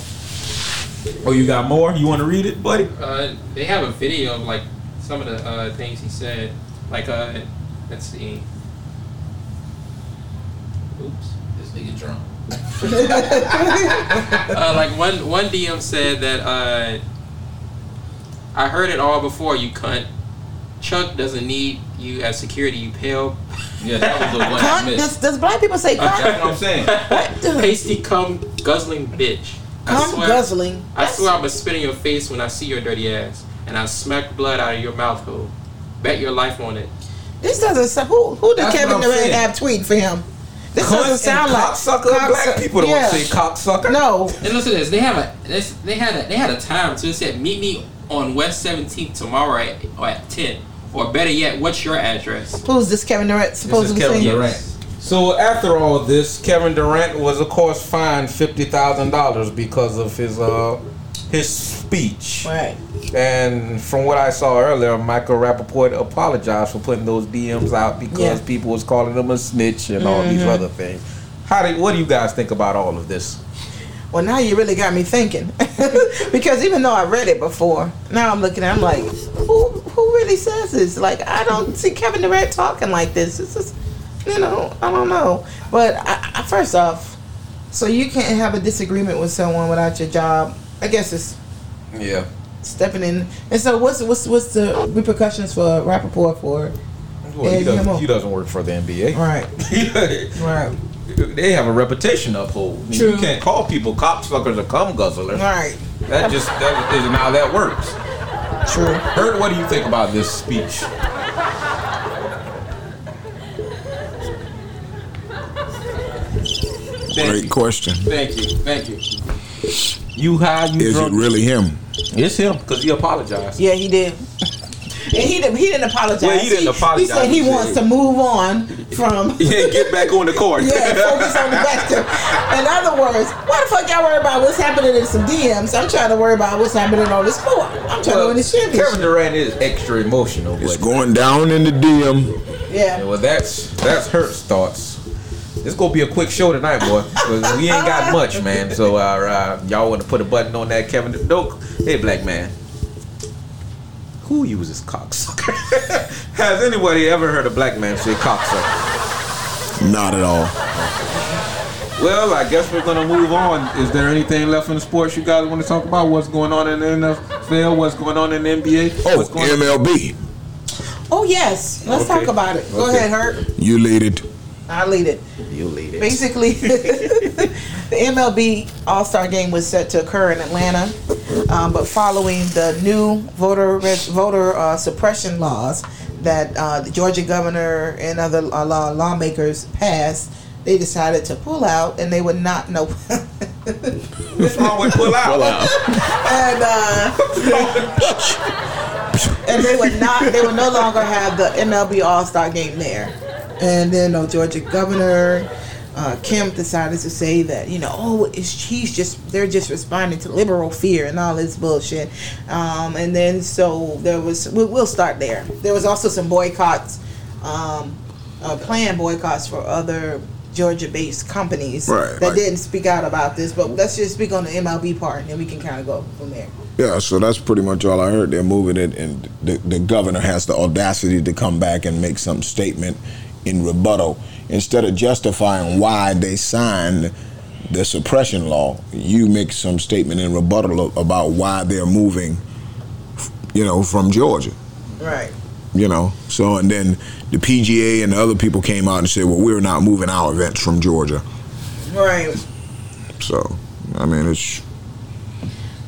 Oh, you got more? You want to read it, buddy? Uh, they have a video of like some of the uh, things he said. Like, uh, let's see. Oops. This nigga drunk. [laughs] Uh, like one one DM said that uh, I heard it all before you cunt. Chuck doesn't need you as security. You pale, Yeah, that was the one I Cunt? Does, missed. does black people say cunt? That's cunt? what I'm saying. pasty cum guzzling bitch. I Cunt swear, guzzling. I swear I'ma spit in your face when I see your dirty ass, and I smack blood out of your mouth hole. Bet your life on it. This doesn't say who who did That's Kevin Durant saying. have tweet for him? This Cunt doesn't sound like cocksucker. cocksucker. Black people don't Yeah. say cocksucker. No, And listen to this. They have a this, they had a they had a time so it said meet me on West 17th tomorrow at, at 10. Or better yet, what's your address? who's this Kevin Durant supposed supposedly Kevin saying? Durant. So after all this, Kevin Durant was of course fined fifty thousand dollars because of his uh his speech. Right. And from what I saw earlier, Michael Rapaport apologized for putting those DMs out because Yeah. Mm-hmm. people was calling him a snitch and all these other things. How do what do you guys think about all of this? Well, now you really got me thinking, [laughs] because even though I read it before, now I'm looking. I'm like, who who really says this? Like, I don't see Kevin Durant talking like this. It's just, you know, I don't know. But I, I, first off, so you can't have a disagreement with someone without your job. I guess it's Yeah. stepping in. And so, what's what's what's the repercussions for Rapaport for? Well, he doesn't, he doesn't work for the NBA. Right, [laughs] right, they have a reputation to uphold. You True. can't call people cocksuckers or cum guzzlers. right. That just that isn't how that works. True. Heard, what do you think about this speech? Thank Great you. question. Thank you. Thank you. You high? You Is it really him? It's him because he apologized. Yeah, he did. And he didn't. He didn't apologize. Well, he didn't apologize. He said he He wants to move on from. [laughs] Yeah, get back on the court. Yeah, focus on the vector. In other words, why the fuck y'all worry about what's happening in some DMs? I'm trying to worry about what's happening on this court. I'm trying to Well, win this Kevin. Durant is extra emotional, It's but going down in the DM. Yeah. well, that's that's Hurt's thoughts. It's gonna be a quick show tonight, boy. we ain't got [laughs] much, man. So uh, uh, y'all want to put a button on that, Kevin? No, hey, black man. Who uses cocksucker? [laughs] Has anybody ever heard a black man say cocksucker? Not at all. Well, I guess we're gonna move on. Is there anything left in the sports you guys want to talk about? What's going on in the NFL? What's going on in the NBA? Oh, What's going on? MLB. Oh yes. Let's Okay. talk about it. Go Okay. ahead, Hurt. You lead it. I lead it. You lead it. Basically, [laughs] the MLB All Star Game was set to occur in Atlanta, um, but following the new voter res- voter uh, suppression laws that uh, the Georgia governor and other uh, law- lawmakers passed, they decided to pull out, and they would not know. What's wrong with pull out? and uh, and they would not they would no longer have the MLB All Star game there. And then the Georgia governor uh, Kemp decided to say that you know oh it's, he's just they're just responding to liberal fear and all this bullshit. Um, and then so there was we'll, we'll start there. There was also some boycotts, um, uh, planned boycotts for other. Georgia-based companies Right, that like- didn't speak out about this, but let's just speak on the MLB part, and then we can kind of go from there. Yeah, so that's pretty much all I heard. They're moving it, and the, the governor has the audacity to come back and make some statement in rebuttal. Instead of justifying why they signed the suppression law, you make some statement in rebuttal about why they're moving, you know, from Georgia. Right. You know, so and then the PGA and the other people came out and said, "Well, we're not moving our events from Georgia." Right. So, I mean, it's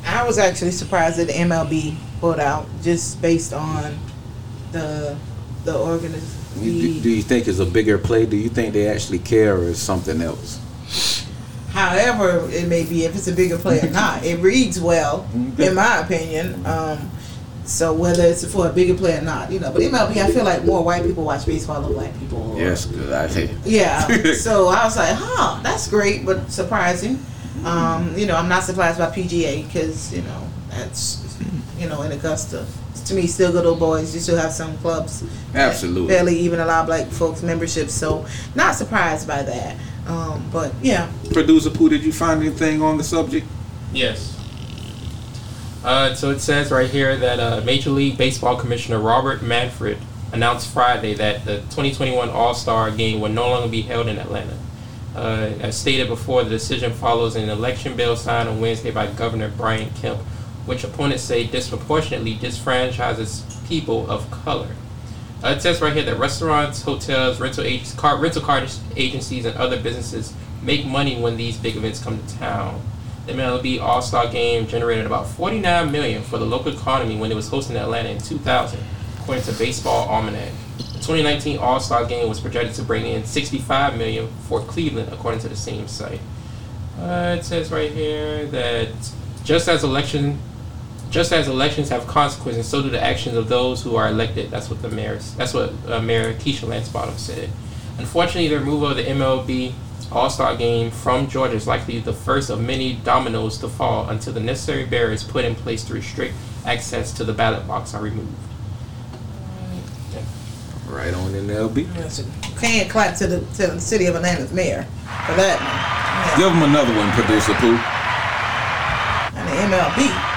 I was actually surprised that the MLB pulled out just based on the the Do, do you think it's a bigger play? Do you think they actually care or is something else? However, it may be if it's a bigger play or [laughs] not, it reads well, in my opinion. Um, so whether it's for a bigger play or not, you know, but MLB, I feel like more white people watch baseball than black people. Yes, good. I think. Yeah. [laughs] so I was like, huh, that's great, but surprising. Um, you know, I'm not surprised by PGA because you know that's you know in Augusta. To me, still good old boys. You still have some clubs that Absolutely. barely even allow black folks memberships. So not surprised by that. Um, but yeah, Producer Pooh, did you find anything on the subject? Yes. Uh, so it says right here that uh, Major League Baseball Commissioner Robert Manfred announced Friday that the 2021 All Star Game will no longer be held in Atlanta. Uh, as stated before, the decision follows an election bill signed on Wednesday by Governor Brian Kemp, which opponents say disproportionately disfranchises people of color. Uh, it says right here that restaurants, hotels, rental agents, car, rental car agencies, and other businesses make money when these big events come to town. The MLB All Star Game generated about 49 million for the local economy when it was hosted in Atlanta in 2000, according to Baseball Almanac. The 2019 All-Star Game was projected to bring in 65 million for Cleveland, according to the same site. Uh, it says right here that just as election, just as elections have consequences, so do the actions of those who are elected. That's what the mayor. That's what uh, Mayor Keisha Lance Bottom said. Unfortunately, the removal of the MLB All-Star Game from Georgia is likely the first of many dominoes to fall until the necessary barriers put in place to restrict access to the ballot box are removed. Right on in the LB. Can't clap to the to the city of Atlanta's mayor for that. Yeah. Give him another one, producer Pooh. And the MLB,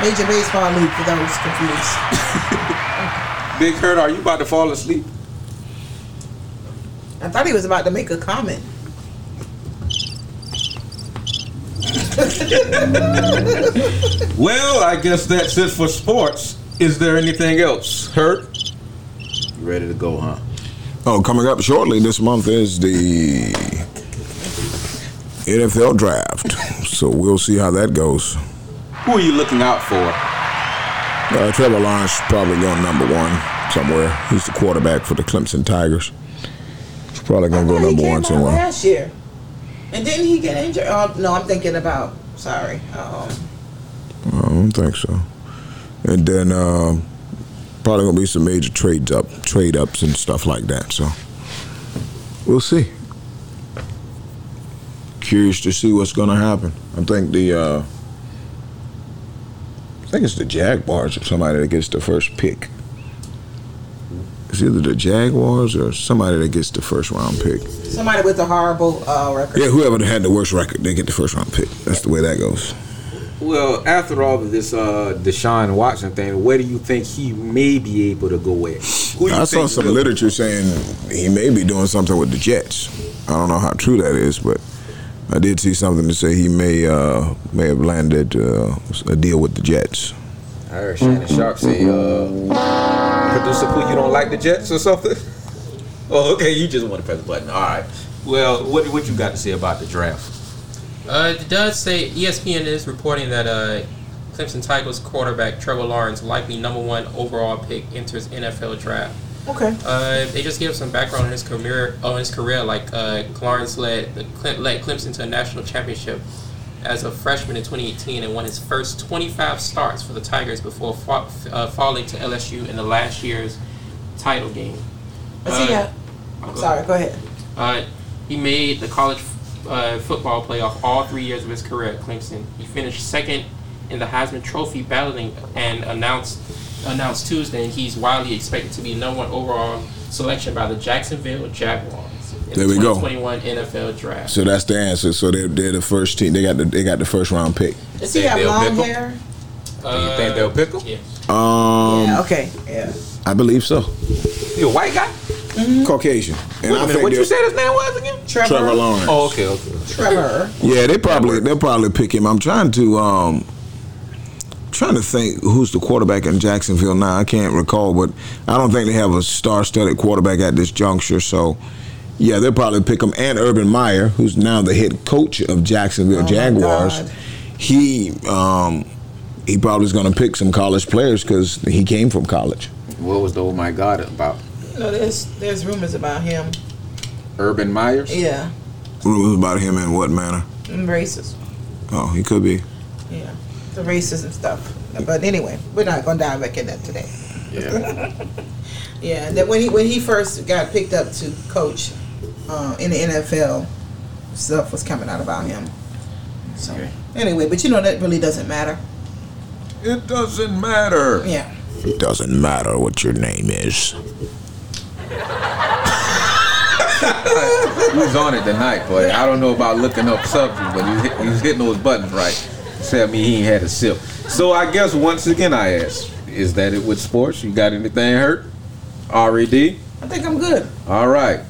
Major Baseball League for those confused. [laughs] Big Hurt, are you about to fall asleep? I thought he was about to make a comment. [laughs] Well, I guess that's it for sports. Is there anything else? Hurt? You ready to go, huh? Oh, coming up shortly this month is the NFL draft. So we'll see how that goes. Who are you looking out for? Uh, Trevor Lawrence probably going number one somewhere. He's the quarterback for the Clemson Tigers. He's probably going to go I he number came one out somewhere. Last year, and didn't he get injured? Oh no, I'm thinking about. Sorry. Um, I don't think so. And then uh, probably gonna be some major trades up, trade ups and stuff like that. So we'll see. Curious to see what's gonna happen. I think the uh, I think it's the Jaguars or somebody that gets the first pick. It's either the Jaguars or somebody that gets the first round pick. somebody with a horrible uh, record. Yeah, whoever had the worst record, they get the first round pick. That's the way that goes. Well, after all of this uh, Deshaun Watson thing, where do you think he may be able to go at? Who I saw some literature saying he may be doing something with the Jets. I don't know how true that is, but I did see something to say he may uh, may have landed uh, a deal with the Jets. I heard Shannon Sharpe say, uh, producer Pooh, you don't like the Jets or something? [laughs] Oh, okay, you just want to press the button. All right. Well, what what you got to say about the draft? Uh, it does say ESPN is reporting that uh, Clemson Tigers quarterback Trevor Lawrence, likely number one overall pick, enters NFL draft. Okay. Uh, they just gave some background on his career. On his career, like uh, Lawrence led led Clemson to a national championship as a freshman in 2018 and won his first 25 starts for the Tigers before fa- uh, falling to LSU in the last year's title game. Let's see. Uh, Uh, I'm sorry. Go ahead. uh, he made the college uh, football playoff all three years of his career at Clemson. He finished second in the Heisman Trophy balloting and announced announced Tuesday. And he's widely expected to be the number one overall selection by the Jacksonville Jaguars in There the we go. 2021 NFL Draft. So that's the answer. So they're, they're the first team. They got the they got the first round pick. Does he have long pick him? hair? Do you think they'll pick him? Yeah. Um, yeah. Okay. Yeah. I believe so. You a white guy? Caucasian. And Wait a I minute, think what you they're- said his name was again? Trevor. Trevor Lawrence. Oh, okay, okay. Trevor. Yeah, they probably they'll probably pick him. I'm trying to um trying to think who's the quarterback in Jacksonville now. I can't recall, but I don't think they have a star-studded quarterback at this juncture. So, yeah, they'll probably pick him. And Urban Meyer, who's now the head coach of Jacksonville Oh, Jaguars, he um he probably is going to pick some college players because he came from college. What was the oh my god about? You know, there's there's rumors about him. Urban Myers? Yeah. Rumors about him in what manner? Racist. Oh, he could be. Yeah. The racism stuff. But anyway, we're not gonna dive back in that today. Yeah. [laughs] Yeah, that when he when he first got picked up to coach uh, in the NFL, stuff was coming out about him. So anyway, but you know that really doesn't matter. It doesn't matter. Yeah. It doesn't matter what your name is. He was on it tonight, but I don't know about looking up subject, but he was, hit, he was hitting those buttons right. Tell me he ain't had a sip. So I guess once again I ask, is that it with sports? You got anything hurt? Red? I think I'm good. All right.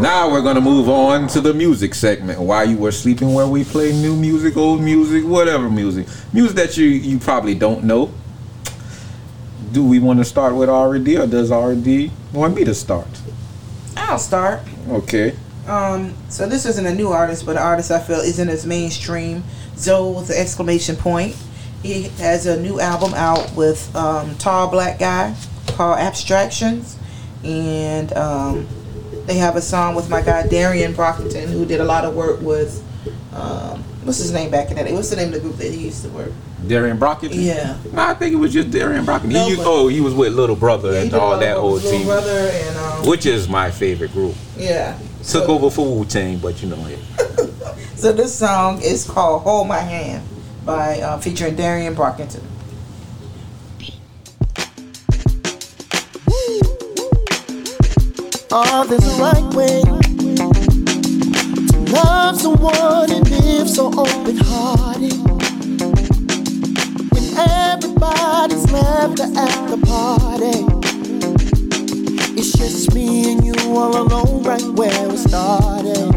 Now we're gonna move on to the music segment. While you were sleeping, where we play new music, old music, whatever music, music that you you probably don't know. Do we want to start with R&D, or does R&D want me to start? I'll start. Okay. Um, so this isn't a new artist, but an artist I feel isn't as mainstream. Zo! with the exclamation point. He has a new album out with um, Tall Black Guy. called Abstractions, and um, they have a song with my guy Darien Brockington, who did a lot of work with. Um, what's his name back in that day? What's the name of the group that he used to work? Darien Brockington. Yeah. No, I think it was just Darien Brockington. No, he used, oh, he was with Little Brother Yeah, and all that of work whole with Little team, brother and um, which is my favorite group. yeah. Took over for Wu Tang, but you know it. [laughs] So this song is called "Hold My Hand" by uh, featuring Darien Brockington. Oh, there's a right way to love someone and live so open hearted. When everybody's left at the party, it's just me and you all alone right where we started.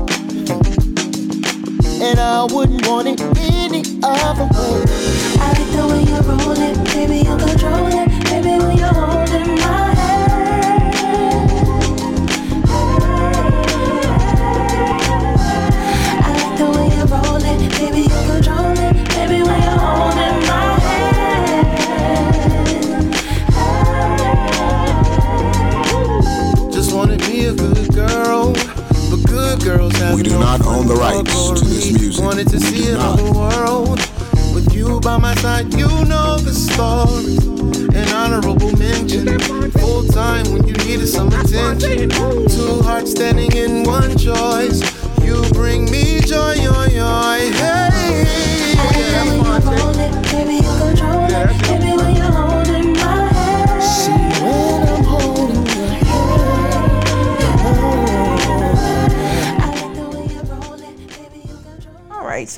And I wouldn't want it any other way.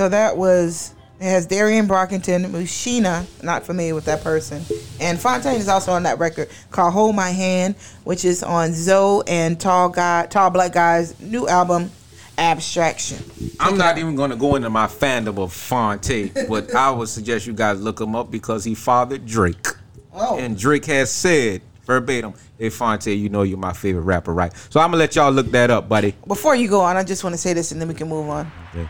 So that was it has Darien Brockington, Musinah, not familiar with that person, and Phonte is also on that record called "Hold My Hand," which is on Zo! and Tall Guy, Tall Black Guy's new album, Abstraction. I'm not even going to go into my fandom of Phonte, but I would suggest you guys look him up because he fathered Drake. Oh. And Drake has said verbatim, "Hey Phonte, you know you're my favorite rapper, right?" So I'm gonna let y'all look that up, buddy. Before you go on, I just want to say this, and then we can move on. Okay.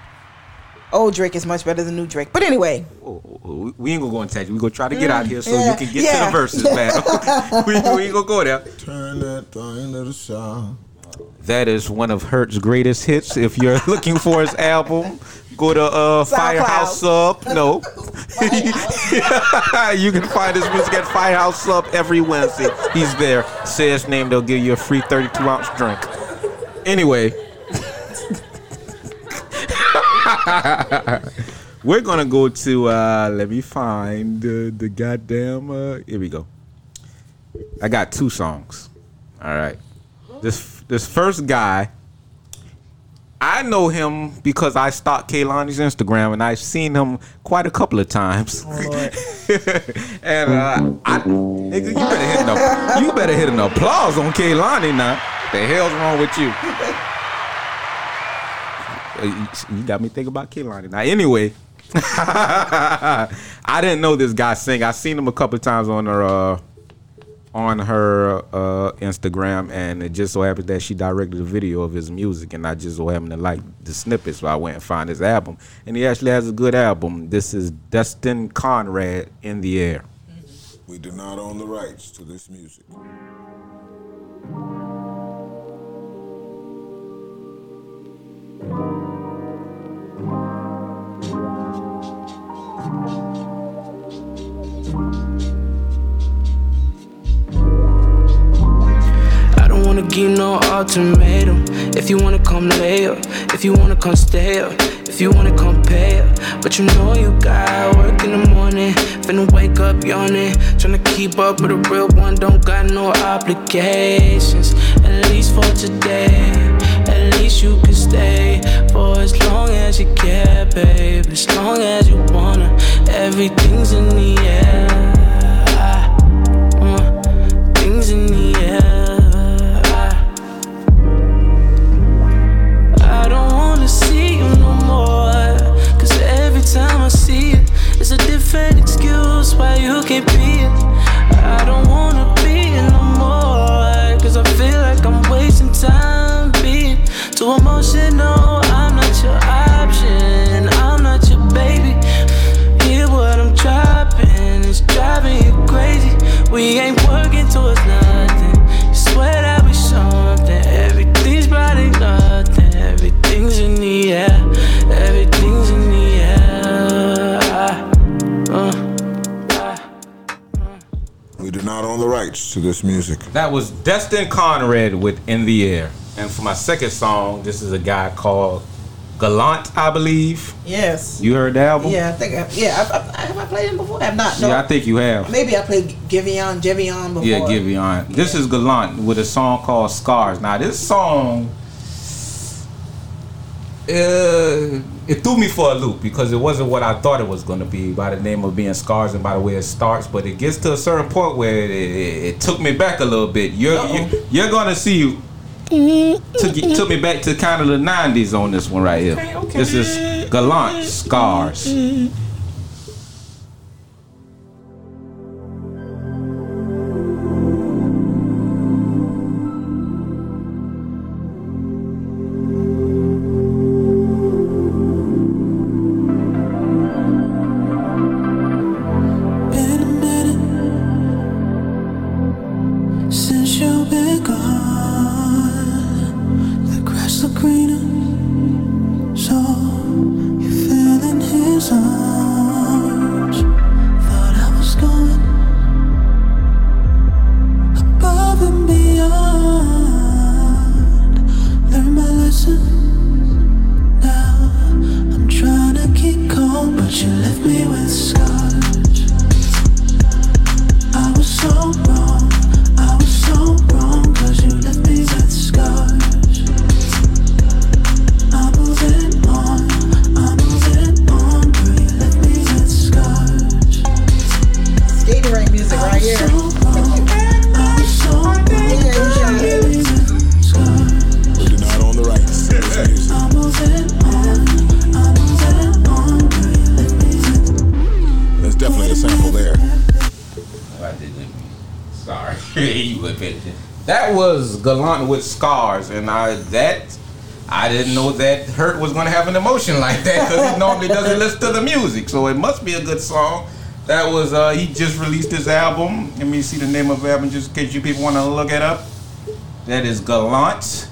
Old Drake is much better than new Drake, but anyway, Oh, oh, oh, we- We ain't gonna go into that. We gonna try to get out here so Yeah, you can get yeah. to the verses, man. [laughs] [laughs] we, we ain't gonna go there. Turn that thing to the side. That is one of Hurt's greatest hits. If you're [laughs] looking for his album, go to uh, Firehouse Sub. No, you can find his music at Firehouse Sub every Wednesday. He's there. Say his name, they'll give you a free 32 ounce drink. Anyway, [laughs] we're gonna go to. Uh, let me find uh, the goddamn. Uh, here we go. I got two songs. All right. This this first guy, I know him because I stalk Kehlani's Instagram and I've seen him quite a couple of times. oh [laughs] and uh, I, nigga, you better hit an you better hit an applause on Kehlani now. The hell's wrong with you? You- got me thinking about Kehlani now. Anyway, [laughs] I didn't know this guy sing. I seen him a couple times on her uh, on her uh, Instagram, and it just so happened that she directed a video of his music, and I just so happened to like the snippet, so I went and found his album, and he actually has a good album. This is Destin Conrad in the air. We do not own the rights to this music. Don't no ultimatum. If you wanna come later, if you wanna come stay up, if you wanna compare. But you know you got work in the morning, finna wake up yawning. Tryna keep up with a real one, don't got no obligations. At least for today, at least you can stay for as long as you care, babe. As long as you wanna, everything's in the air. Uh, things in the give excuse why you can't be it. I don't wanna be it no more. Cause I feel like I'm wasting time being too emotional. I'm not your option, I'm not your baby. Hear what I'm dropping, it's driving you crazy. We ain't working to a own the rights to this music. That was Destin Conrad with In the Air. And for my second song, this is a guy called Gallant, I believe. Yes. You heard the album? Yeah, I think. I, yeah, I, I, have I played him before? I have not. No. Yeah, I think you have. Maybe I played Giveon, Giveon before. Yeah, Giveon. This is Gallant with a song called Scars. Now, this song, uh, it threw me for a loop because it wasn't what I thought it was going to be by the name of being Scars and by the way it starts. But it gets to a certain point where it, it, it took me back a little bit. You're you, you're going to see. Mm-hmm. Took, took me back to kind of the 90s on this one right here. This is Gallant Scars. Mm-hmm. Gallant with scars, and I that I didn't know that Hurt was gonna have an emotion like that because he normally doesn't listen to the music, so it must be a good song. That was uh he just released his album. Let me see the name of the album just in case you people want to look it up. That is Gallant,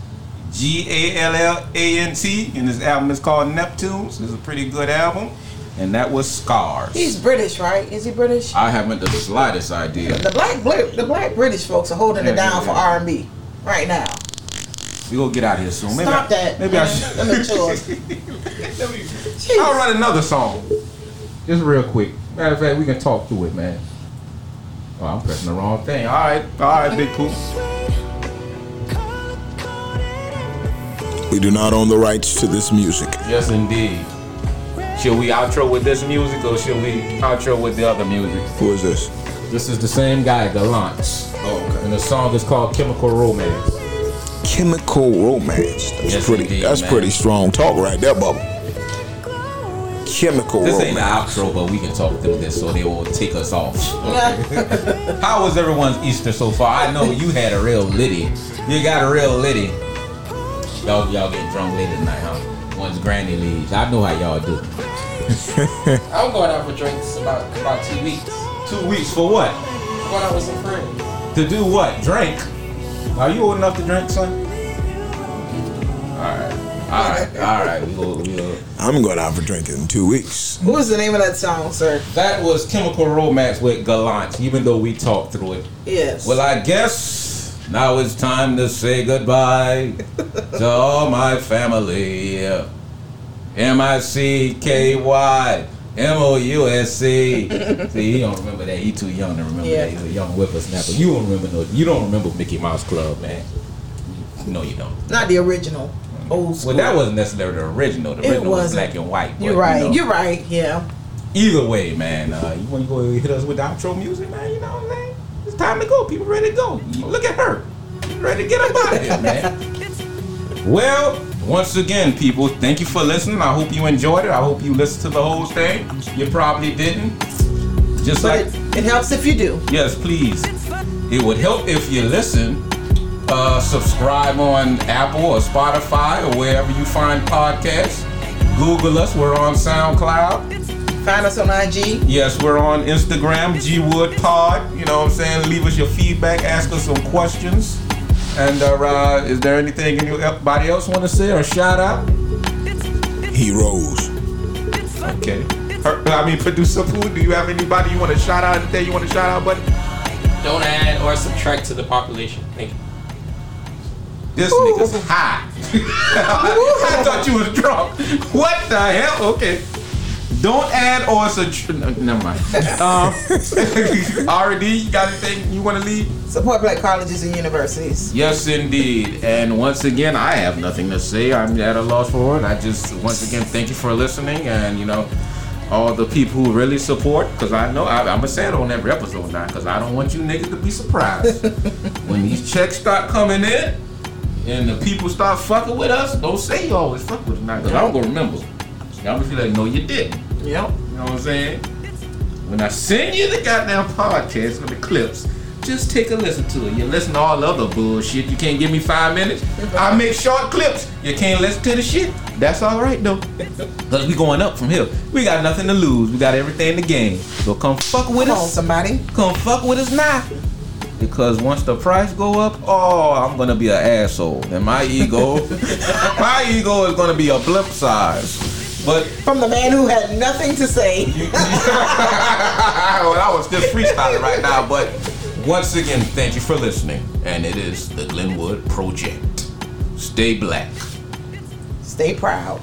G A L L A N T, and his album is called Neptunes. It's a pretty good album, and that was Scars. He's British, right? Is he British? I haven't the slightest idea. The black the black British folks are holding Yeah, it down yeah, for. R and B right now. We gonna get out of here soon. Maybe Stop I, that. Maybe I should. Let me- [laughs] I'll write another song. Just real quick. Matter of fact, we can talk through it, man. Oh, I'm pressing the wrong thing. All right, all right, big poop. We do not own the rights to this music. Yes, indeed. Should we outro with this music or should we outro with the other music? Who is this? This is the same guy, Gallant. Okay. And the song is called Chemical Romance. Chemical romance. That's Yes, pretty. indeed, that's man. pretty strong talk right there, Bubba. Chemical romance. This ain't the romance. outro, but we can talk through this so they won't take us off. [laughs] How was everyone's Easter so far? I know you had a real litty. You got a real litty. Y'all, y'all get drunk late tonight, huh? Once Granny leaves, I know how y'all do. [laughs] I'm going out for drinks about about two weeks. Two weeks for what? I'm going out with some friends. To do what? Drink. Are you old enough to drink, son? All right, all right, all right. We go, we go. I'm going out for drinking in two weeks. What was the name of that song, sir? That was Chemical Romance with Gallant. Even though we talked through it. Yes. Well, I guess now it's time to say goodbye [laughs] to all my family. M I C K Y M O U S C. See, he don't remember that. He too young to remember Yeah. that. He's a young whippersnapper. You don't remember no. You don't remember Mickey Mouse Club, man. No, you don't. Not the original. Old school. Well, that wasn't necessarily the original. The original was black and white. but, You're you right. know. You're right. Yeah. Either way, man, uh, you want to go hit us with the outro music, man? You know what I'm saying? It's time to go. People ready to go. Look at her. Ready to get up out of here, man. [laughs] Well, once again, people, thank you for listening. I hope you enjoyed it. I hope you listened to the whole thing. You probably didn't. Just But like, it, it helps if you do. yes, please. It would help if you listen. Uh, subscribe on Apple or Spotify or wherever you find podcasts. Google us. We're on SoundCloud. Find us on IG. Yes, we're on Instagram, G Wood Pod. You know what I'm saying? Leave us your feedback, ask us some questions. And uh, uh, is there anything anybody else want to say or shout out? Heroes. Okay. Her- I mean, producer Pooh, do you have anybody you want to shout out? Anything you want to shout out, buddy? Don't add or subtract to the population. Thank you. This nigga's high. [laughs] I thought you was drunk. What the hell? Okay. Don't add or subtract. Never mind. [laughs] Um, [laughs] RD, you got anything you want to leave? Support black colleges and universities. Yes, indeed. And once again, I have nothing to say. I'm at a loss for words. I just, once again, thank you for listening. And, you know, all the people who really support, because I know I, I'm going to say it on every episode now, because I don't want you niggas to be surprised. [laughs] when these checks start coming in and the people start fucking with us, don't say you always fuck with us now, because I'm going to remember. I'm going to feel like, no, you didn't. Yep. You know what I'm saying? When I send you the goddamn podcast with the clips, just take a listen to it. You listen to all other bullshit. You can't give me five minutes. I make short clips. You can't listen to the shit. That's all right though. [laughs] Cause we going up from here. We got nothing to lose. We got everything to gain. So come fuck with Come on, us. somebody. Come fuck with us now. Because once the price go up, oh, I'm gonna be an asshole, and my ego, [laughs] my ego is gonna be a blimp size. But From the man who had nothing to say. [laughs] [laughs] well, I was just freestyling right now, but once again, thank you for listening. And it is the Glenwood Project. Stay black. Stay proud.